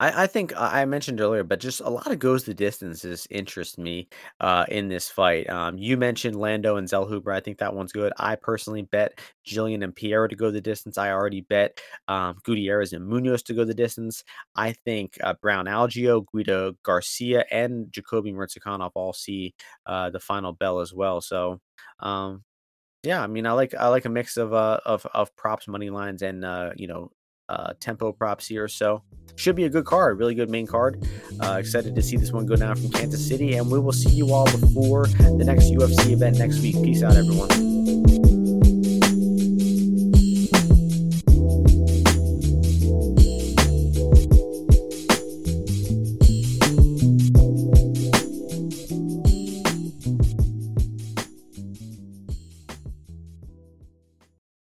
I, I think I mentioned earlier, but just a lot of goes the distances interest me uh, in this fight. Um, you mentioned Lando and Zellhuber. I think that one's good. I personally bet Gillian and Piera to go the distance. I already bet um, Gutierrez and Munoz to go the distance. I think uh, Brown Algeo, Guido Garcia, and Jacoby Murzakanov all see uh, the final bell as well. So um, yeah, I mean, I like I like a mix of uh of of props, money lines, and uh, you know uh, tempo props here. So should be a good card, really good main card. Uh, excited to see this one go down from Kansas City, and we will see you all before the next UFC event next week. Peace out, everyone.